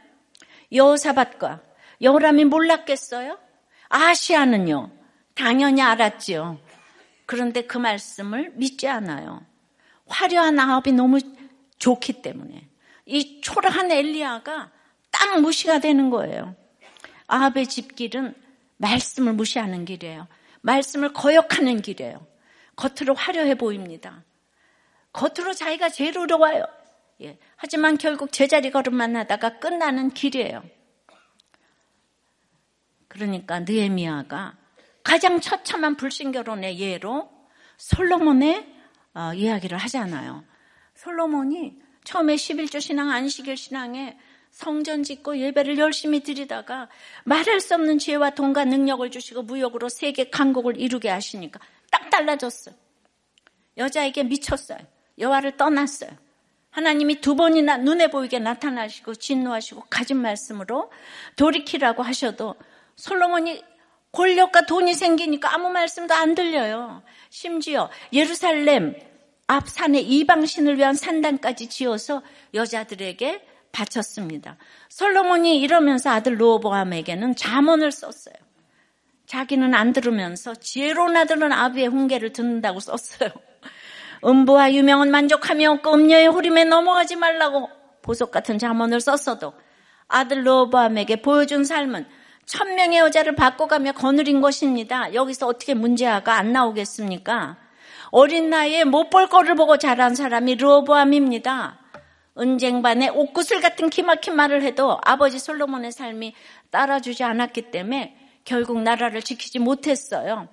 여호사밭과 여호람이 몰랐겠어요? 아시아는요, 당연히 알았지요. 그런데 그 말씀을 믿지 않아요. 화려한 아합이 너무 좋기 때문에. 이 초라한 엘리야가 딱 무시가 되는 거예요. 아합의 집길은 말씀을 무시하는 길이에요. 말씀을 거역하는 길이에요. 겉으로 화려해 보입니다. 겉으로 자기가 제일 어려워요. 예. 하지만 결국 제자리 걸음만 하다가 끝나는 길이에요. 그러니까 느에미아가 가장 처참한 불신결혼의 예로 솔로몬의 어, 이야기를 하잖아요. 솔로몬이 처음에 11조 신앙, 안식일 신앙에 성전 짓고 예배를 열심히 드리다가 말할 수 없는 지혜와 돈과 능력을 주시고 무역으로 세계 강국을 이루게 하시니까 딱 달라졌어요. 여자에게 미쳤어요. 여호와를 떠났어요. 하나님이 두 번이나 눈에 보이게 나타나시고 진노하시고 가진 말씀으로 돌이키라고 하셔도 솔로몬이 권력과 돈이 생기니까 아무 말씀도 안 들려요. 심지어 예루살렘 앞 산에 이방신을 위한 산당까지 지어서 여자들에게 바쳤습니다. 솔로몬이 이러면서 아들 로보암에게는 자문을 썼어요. 자기는 안 들으면서 지혜로운 아들은 아비의 훈계를 듣는다고 썼어요. 음부와 유명은 만족하며 없고 음녀의 호림에 넘어가지 말라고 보석 같은 자문을 썼어도 아들 로보암에게 보여준 삶은 천명의 여자를 바꿔가며 거느린 것입니다. 여기서 어떻게 문제가 안 나오겠습니까? 어린 나이에 못 볼 거를 보고 자란 사람이 로보암입니다. 은쟁반에 옥구슬 같은 기막힌 말을 해도 아버지 솔로몬의 삶이 따라주지 않았기 때문에 결국 나라를 지키지 못했어요.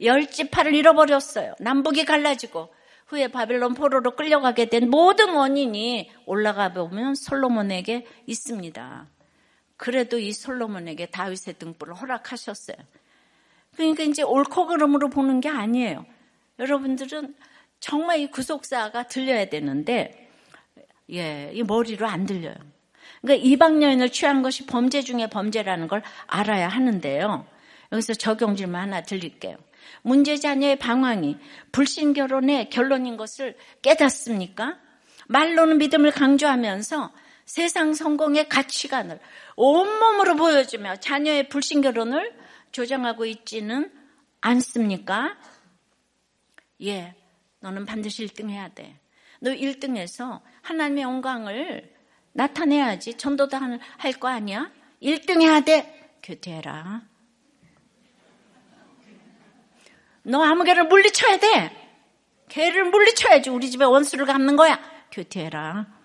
열지파를 잃어버렸어요. 남북이 갈라지고 후에 바빌론 포로로 끌려가게 된 모든 원인이 올라가 보면 솔로몬에게 있습니다. 그래도 이 솔로몬에게 다윗의 등불을 허락하셨어요. 그러니까 이제 옳고 그름으로 보는 게 아니에요. 여러분들은 정말 이 구속사가 들려야 되는데, 예, 이 머리로 안 들려요. 그러니까 이방 여인을 취한 것이 범죄 중에 범죄라는 걸 알아야 하는데요. 여기서 적용 질문 하나 드릴게요. 문제 자녀의 방황이 불신 결혼의 결론인 것을 깨닫습니까? 말로는 믿음을 강조하면서 세상 성공의 가치관을 온몸으로 보여주며 자녀의 불신 결혼을 조장하고 있지는 않습니까? 예, 너는 반드시 1등 해야 돼. 너 1등해서 하나님의 영광을 나타내야지. 전도도 할 거 아니야? 1등 해야 돼. 교태해라. 너 아무 개를 물리쳐야 돼. 개를 물리쳐야지. 우리 집에 원수를 갚는 거야. 교태해라.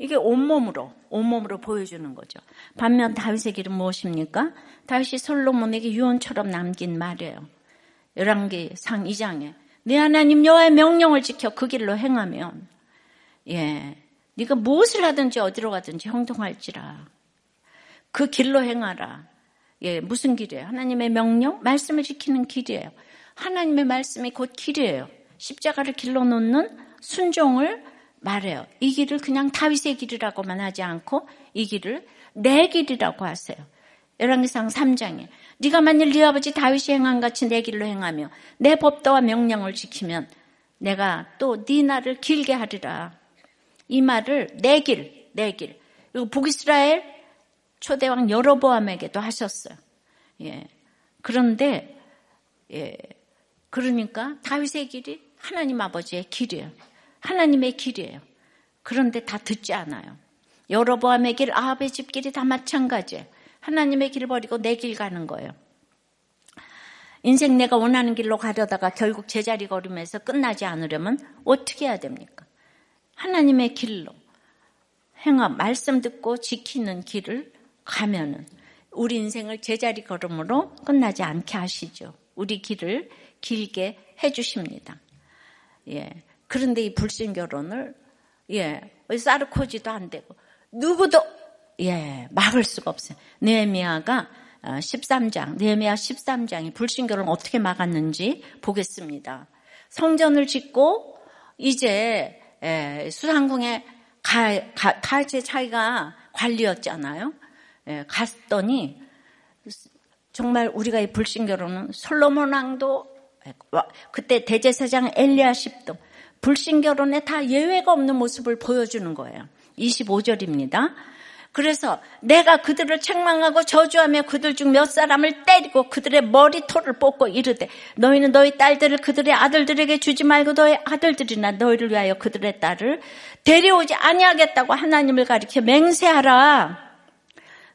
이게 온몸으로, 온몸으로 보여주는 거죠. 반면 다윗의 길은 무엇입니까? 다윗이 솔로몬에게 유언처럼 남긴 말이에요. 열왕기 상 2장에 내 하나님 여호와의 명령을 지켜 그 길로 행하면 예, 네가 무엇을 하든지 어디로 가든지 형통할지라. 그 길로 행하라. 예, 무슨 길이에요? 하나님의 명령, 말씀을 지키는 길이에요. 하나님의 말씀이 곧 길이에요. 십자가를 길로 놓는 순종을 말해요. 이 길을 그냥 다윗의 길이라고만 하지 않고 이 길을 내 길이라고 하세요. 열왕기상 3장에 네가 만일 네 아버지 다윗이 행한 같이 내 길로 행하며 내 법도와 명령을 지키면 내가 또 네 날을 길게 하리라. 이 말을 내 길, 내 길. 그리고 북이스라엘 초대왕 여로보암에게도 하셨어요. 예. 그런데 예. 그러니까 다윗의 길이 하나님 아버지의 길이에요. 하나님의 길이에요. 그런데 다 듣지 않아요. 여로보암의 길, 아합의 집 길이 다 마찬가지예요. 하나님의 길 버리고 내 길 가는 거예요. 인생 내가 원하는 길로 가려다가 결국 제자리 걸으면서 끝나지 않으려면 어떻게 해야 됩니까? 하나님의 길로 행함, 말씀 듣고 지키는 길을 가면은 우리 인생을 제자리 걸음으로 끝나지 않게 하시죠. 우리 길을 길게 해주십니다. 예. 그런데 이 불신 결혼을 예, 사르코지도 안 되고 누구도 예, 막을 수가 없어요. 느헤미야가 13장, 어, 느헤미야 13장이 불신교를 어떻게 막았는지 보겠습니다. 성전을 짓고 이제 예, 수상궁에 가, 가, 가제 차이가 관리였잖아요. 예, 갔더니 정말 우리가 이 불신교로는 솔로몬 왕도 예, 그때 대제사장 엘리야십도 불신결혼에 다 예외가 없는 모습을 보여주는 거예요. 25절입니다. 그래서 내가 그들을 책망하고 저주하며 그들 중 몇 사람을 때리고 그들의 머리털을 뽑고 이르되 너희는 너희 딸들을 그들의 아들들에게 주지 말고 너희 아들들이나 너희를 위하여 그들의 딸을 데려오지 아니하겠다고 하나님을 가리켜 맹세하라.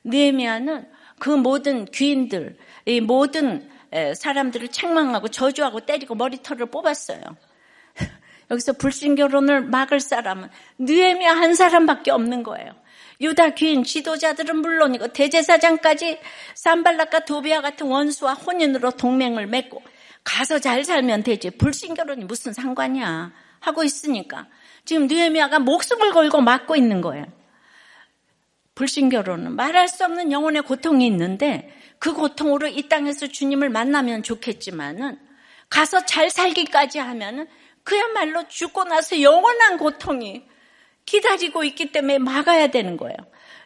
느헤미야는 그 모든 귀인들, 이 모든 사람들을 책망하고 저주하고 때리고 머리털을 뽑았어요. 여기서 불신 결혼을 막을 사람은 느헤미야 한 사람밖에 없는 거예요. 유다 귀인 지도자들은 물론이고 대제사장까지 산발락과 도비아 같은 원수와 혼인으로 동맹을 맺고 가서 잘 살면 되지 불신 결혼이 무슨 상관이야 하고 있으니까 지금 느헤미야가 목숨을 걸고 막고 있는 거예요. 불신 결혼은 말할 수 없는 영혼의 고통이 있는데 그 고통으로 이 땅에서 주님을 만나면 좋겠지만은 가서 잘 살기까지 하면은 그야말로 죽고 나서 영원한 고통이 기다리고 있기 때문에 막아야 되는 거예요.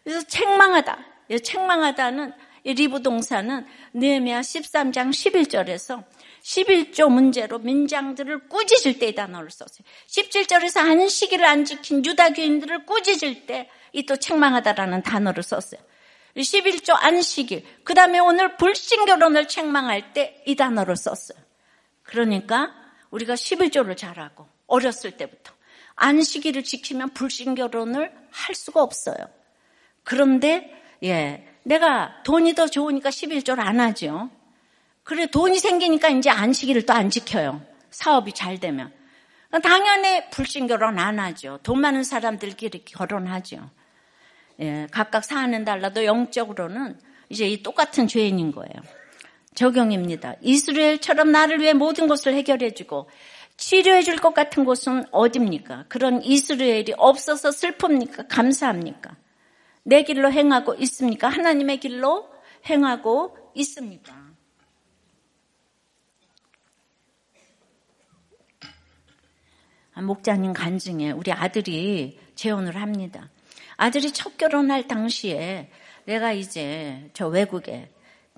그래서 책망하다. 책망하다는 리브 동사는 느헤미야 13장 11절에서 11조 문제로 민장들을 꾸짖을 때 이 단어를 썼어요. 17절에서 안식일을 안 지킨 유다 교인들을 꾸짖을 때 이 또 책망하다라는 단어를 썼어요. 11조 안식일, 그 다음에 오늘 불신 결혼을 책망할 때 이 단어를 썼어요. 그러니까 우리가 11조를 잘하고 어렸을 때부터 안식일을 지키면 불신 결혼을 할 수가 없어요. 그런데 예, 내가 돈이 더 좋으니까 11조를 안 하죠. 그래 돈이 생기니까 이제 안식일을 또 안 지켜요. 사업이 잘 되면. 당연히 불신 결혼 안 하죠. 돈 많은 사람들끼리 결혼하죠. 예, 각각 사는 달라도 영적으로는 이제 이 똑같은 죄인인 거예요. 적용입니다. 이스라엘처럼 나를 위해 모든 것을 해결해주고 치료해 줄 것 같은 곳은 어딥니까? 그런 이스라엘이 없어서 슬픕니까? 감사합니까? 내 길로 행하고 있습니까? 하나님의 길로 행하고 있습니까? 아, 목자님 간증에 우리 아들이 재혼을 합니다. 아들이 첫 결혼할 당시에 내가 이제 저 외국에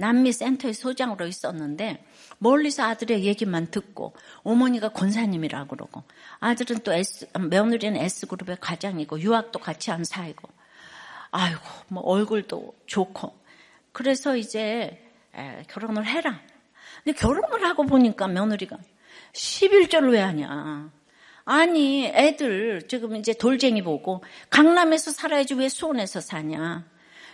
남미 센터의 소장으로 있었는데 멀리서 아들의 얘기만 듣고 어머니가 권사님이라 고 그러고 아들은 또 S, 며느리는 S그룹의 과장이고 유학도 같이 한 사이고 아이고 뭐 얼굴도 좋고 그래서 이제 에, 결혼을 해라. 근데 결혼을 하고 보니까 며느리가 11조를 왜 하냐. 아니 애들 지금 이제 돌쟁이 보고 강남에서 살아야지 왜 수원에서 사냐.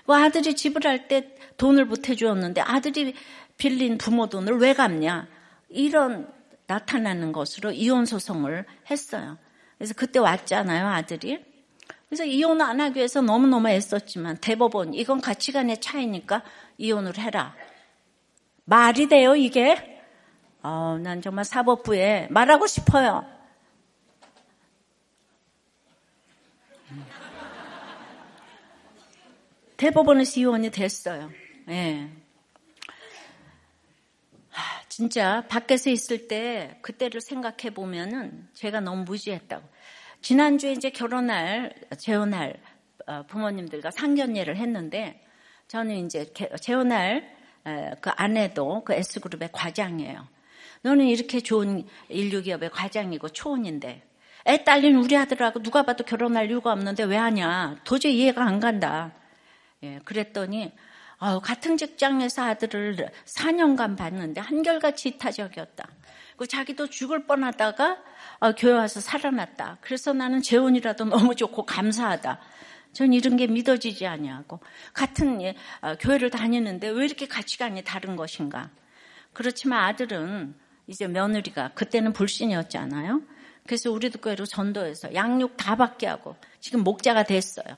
그 아들이 집을 할 때 돈을 보태 주었는데 아들이 빌린 부모 돈을 왜 갚냐. 이런 나타나는 것으로 이혼 소송을 했어요. 그래서 그때 왔잖아요, 아들이. 그래서 이혼 안 하기 위해서 너무너무 애썼지만 대법원 이건 가치관의 차이니까 이혼을 해라. 말이 돼요, 이게? 어, 난 정말 사법부에 말하고 싶어요. 대법원에서 이혼이 됐어요. 예. 진짜 밖에서 있을 때 그때를 생각해 보면은 제가 너무 무지했다고. 지난주에 이제 결혼할, 재혼할 어, 부모님들과 상견례를 했는데 저는 이제 재혼할 그 아내도 그 S그룹의 과장이에요. 너는 이렇게 좋은 인류 기업의 과장이고 초혼인데 애 딸린 우리 아들하고 누가 봐도 결혼할 이유가 없는데 왜 하냐. 도저히 이해가 안 간다. 예, 그랬더니 어, 같은 직장에서 아들을 4년간 봤는데 한결같이 이타적이었다. 그 자기도 죽을 뻔하다가 어, 교회 와서 살아났다. 그래서 나는 재혼이라도 너무 좋고 감사하다. 전 이런 게 믿어지지 아니하고 같은 예, 어, 교회를 다니는데 왜 이렇게 가치관이 다른 것인가? 그렇지만 아들은 이제 며느리가 그때는 불신이었잖아요. 그래서 우리도 교회로 전도해서 양육 다 받게 하고 지금 목자가 됐어요.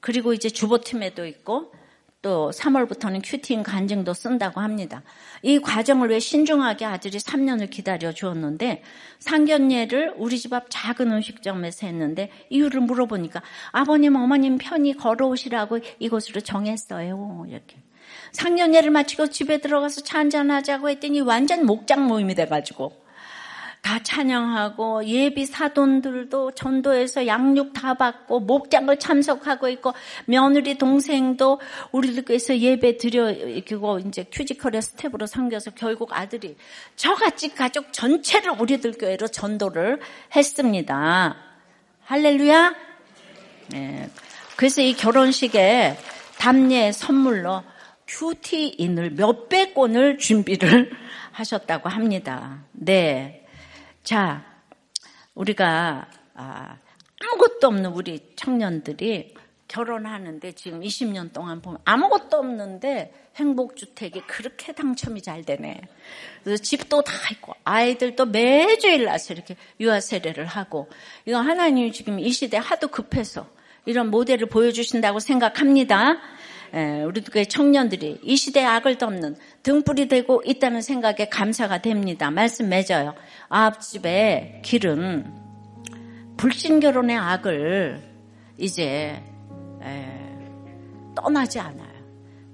그리고 이제 주보팀에도 있고 또 3월부터는 큐팅 간증도 쓴다고 합니다. 이 과정을 왜 신중하게 아들이 3년을 기다려 주었는데 상견례를 우리 집 앞 작은 음식점에서 했는데 이유를 물어보니까 아버님 어머님 편히 걸어오시라고 이곳으로 정했어요. 이렇게. 상견례를 마치고 집에 들어가서 차 한잔 하자고 했더니 완전 목장 모임이 돼가지고 다 찬양하고 예비 사돈들도 전도해서 양육 다 받고 목장을 참석하고 있고 며느리 동생도 우리들 교회에서 예배 드려 이고 이제 큐지컬의 스텝으로 섬겨서 결국 아들이 저같이 가족 전체를 우리들 교회로 전도를 했습니다. 할렐루야. 네. 그래서 이 결혼식에 답례 선물로 큐티인을 몇백 권을 준비를 하셨다고 합니다. 네. 자, 우리가 아, 아무것도 없는 우리 청년들이 결혼하는데 지금 20년 동안 보면 아무것도 없는데 행복주택이 그렇게 당첨이 잘 되네. 그래서 집도 다 있고 아이들도 매주일 나서 이렇게 유아 세례를 하고 이거 하나님이 지금 이 시대 하도 급해서 이런 모델을 보여주신다고 생각합니다. 예, 우리도 청년들이 이 시대의 악을 덮는 등불이 되고 있다는 생각에 감사가 됩니다. 말씀 맺어요. 앞집의 길은 불신 결혼의 악을 이제 떠나지 않아요.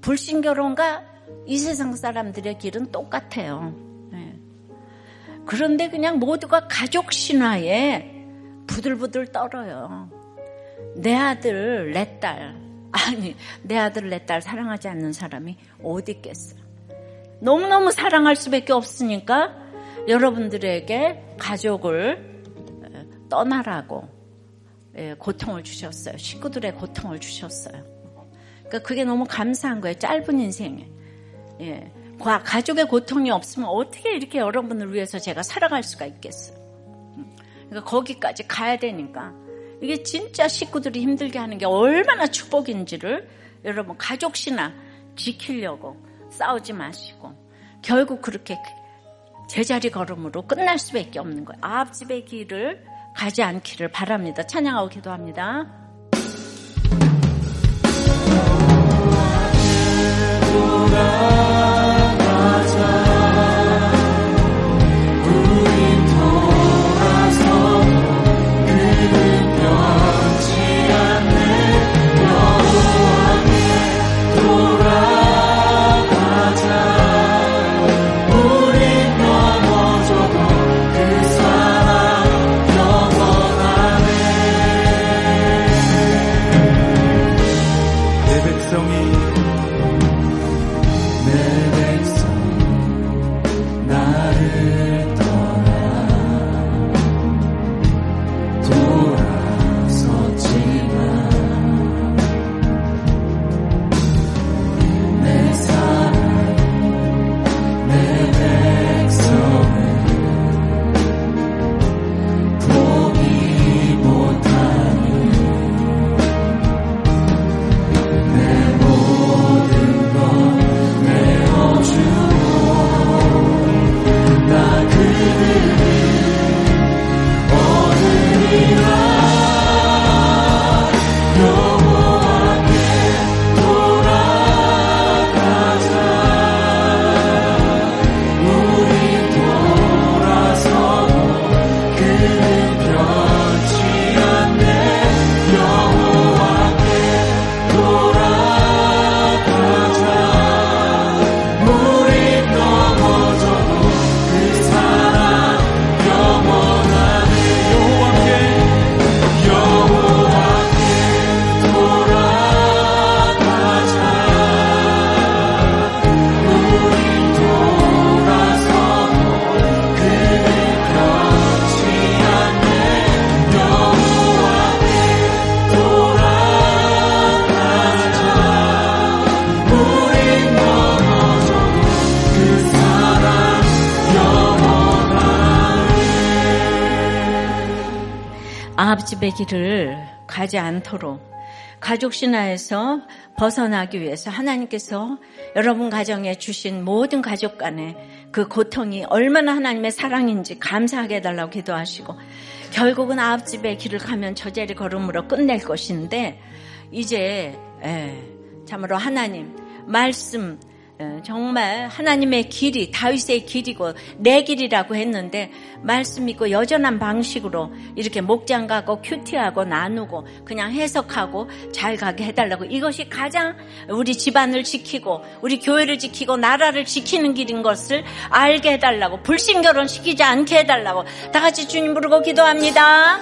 불신 결혼과 이 세상 사람들의 길은 똑같아요. 예. 그런데 그냥 모두가 가족 신화에 부들부들 떨어요. 내 아들, 내 딸, 아니, 내 아들, 내 딸 사랑하지 않는 사람이 어디 있겠어. 너무너무 사랑할 수밖에 없으니까 여러분들에게 가족을 떠나라고 고통을 주셨어요. 식구들의 고통을 주셨어요. 그러니까 그게 너무 감사한 거예요. 짧은 인생에. 예. 가족의 고통이 없으면 어떻게 이렇게 여러분을 위해서 제가 살아갈 수가 있겠어요. 그러니까 거기까지 가야 되니까 이게 진짜 식구들이 힘들게 하는 게 얼마나 축복인지를 여러분 가족 신화 지키려고 싸우지 마시고 결국 그렇게 제자리 걸음으로 끝날 수밖에 없는 거예요. 앞집의 길을 가지 않기를 바랍니다. 찬양하고 기도합니다. 아합집의 길을 가지 않도록 가족 신화에서 벗어나기 위해서 하나님께서 여러분 가정에 주신 모든 가족 간의 그 고통이 얼마나 하나님의 사랑인지 감사하게 해달라고 기도하시고 결국은 아합집의 길을 가면 저자리 걸음으로 끝낼 것인데 이제 에, 참으로 하나님 말씀 예, 정말 하나님의 길이 다윗의 길이고 내 길이라고 했는데 말씀 있고 여전한 방식으로 이렇게 목장 가고 큐티하고 나누고 그냥 해석하고 잘 가게 해달라고. 이것이 가장 우리 집안을 지키고 우리 교회를 지키고 나라를 지키는 길인 것을 알게 해달라고. 불신 결혼 시키지 않게 해달라고. 다 같이 주님 부르고 기도합니다.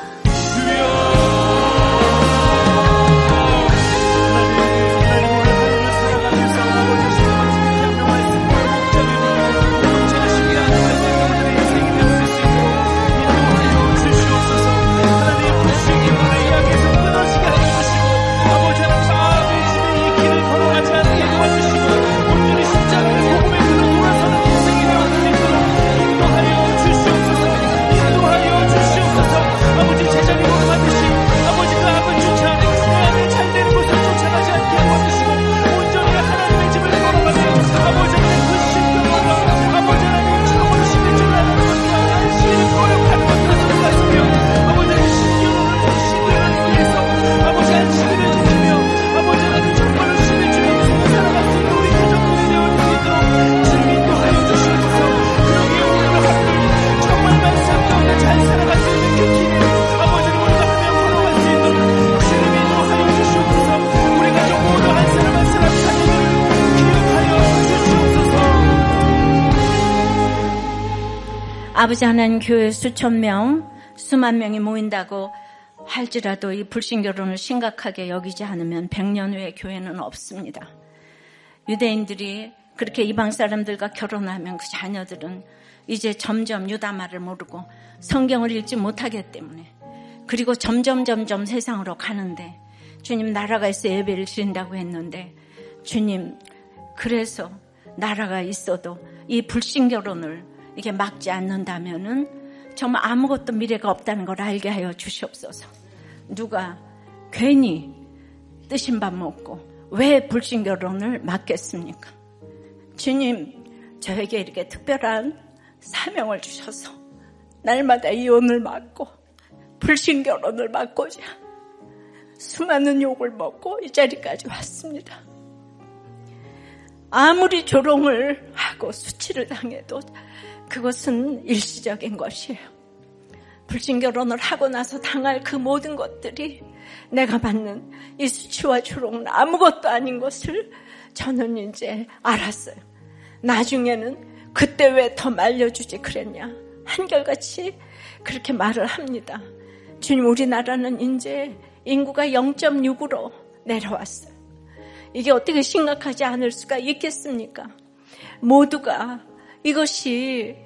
아버지 하나님 교회 수천 명, 수만 명이 모인다고 할지라도 이 불신 결혼을 심각하게 여기지 않으면 100년 후에 교회는 없습니다. 유대인들이 그렇게 이방 사람들과 결혼하면 그 자녀들은 이제 점점 유다 말을 모르고 성경을 읽지 못하기 때문에 그리고 점점 점점 세상으로 가는데 주님 나라가 있어 예배를 드린다고 했는데 주님 그래서 나라가 있어도 이 불신 결혼을 이게 막지 않는다면은 정말 아무것도 미래가 없다는 걸 알게 하여 주시옵소서. 누가 괜히 뜨신 밥 먹고 왜 불신 결혼을 막겠습니까? 주님, 저에게 이렇게 특별한 사명을 주셔서 날마다 이혼을 막고 불신 결혼을 막고자 수많은 욕을 먹고 이 자리까지 왔습니다. 아무리 조롱을 하고 수치를 당해도 그것은 일시적인 것이에요. 불신 결혼을 하고 나서 당할 그 모든 것들이 내가 받는 이 수치와 조롱은 아무것도 아닌 것을 저는 이제 알았어요. 나중에는 그때 왜 더 말려주지 그랬냐. 한결같이 그렇게 말을 합니다. 주님, 우리나라는 이제 인구가 0.6으로 내려왔어요. 이게 어떻게 심각하지 않을 수가 있겠습니까? 모두가 이것이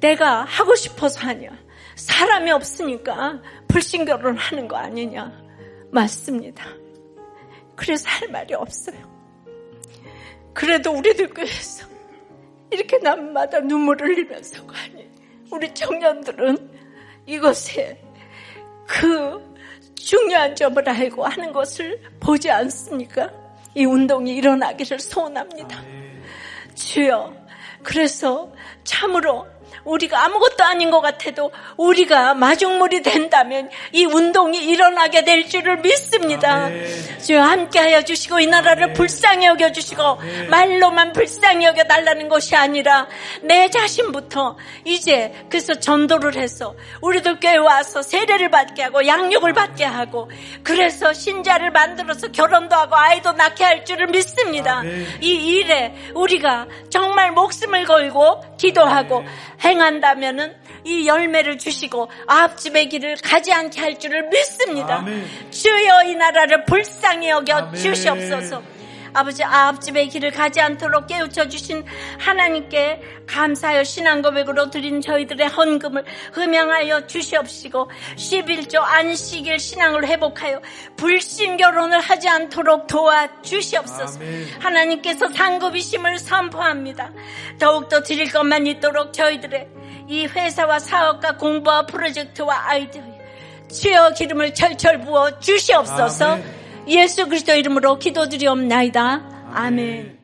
내가 하고 싶어서 하냐. 사람이 없으니까 불신결혼 하는 거 아니냐. 맞습니다. 그래서 할 말이 없어요. 그래도 우리들 교회에서 이렇게 남마다 눈물을 흘리면서 가니 우리 청년들은 이것에 그 중요한 점을 알고 하는 것을 보지 않습니까? 이 운동이 일어나기를 소원합니다. 주여, 그래서 참으로 우리가 아무것도 아닌 것 같아도 우리가 마중물이 된다면 이 운동이 일어나게 될 줄을 믿습니다. 주여 함께하여 주시고 이 나라를 불쌍히 여겨 주시고 말로만 불쌍히 여겨 달라는 것이 아니라 내 자신부터 이제 그래서 전도를 해서 우리들 교회 와서 세례를 받게 하고 양육을 받게 하고 그래서 신자를 만들어서 결혼도 하고 아이도 낳게 할 줄을 믿습니다. 이 일에 우리가 정말 목숨을 걸고 기도하고 행한다면은 이 열매를 주시고 앞집의 길을 가지 않게 할 줄을 믿습니다. 아멘. 주여 이 나라를 불쌍히 여겨 아멘. 주시옵소서. 아버지 앞집의 길을 가지 않도록 깨우쳐 주신 하나님께 감사하여 신앙 고백으로 드린 저희들의 헌금을 흠양하여 주시옵시고 11조 안식일 신앙을 회복하여 불신 결혼을 하지 않도록 도와 주시옵소서. 하나님께서 상급이심을 선포합니다. 더욱더 드릴 것만 있도록 저희들의 이 회사와 사업과 공부와 프로젝트와 아이디어 주여 기름을 철철 부어 주시옵소서. 아멘. 예수 그리스도 이름으로 기도드리옵나이다. 아멘.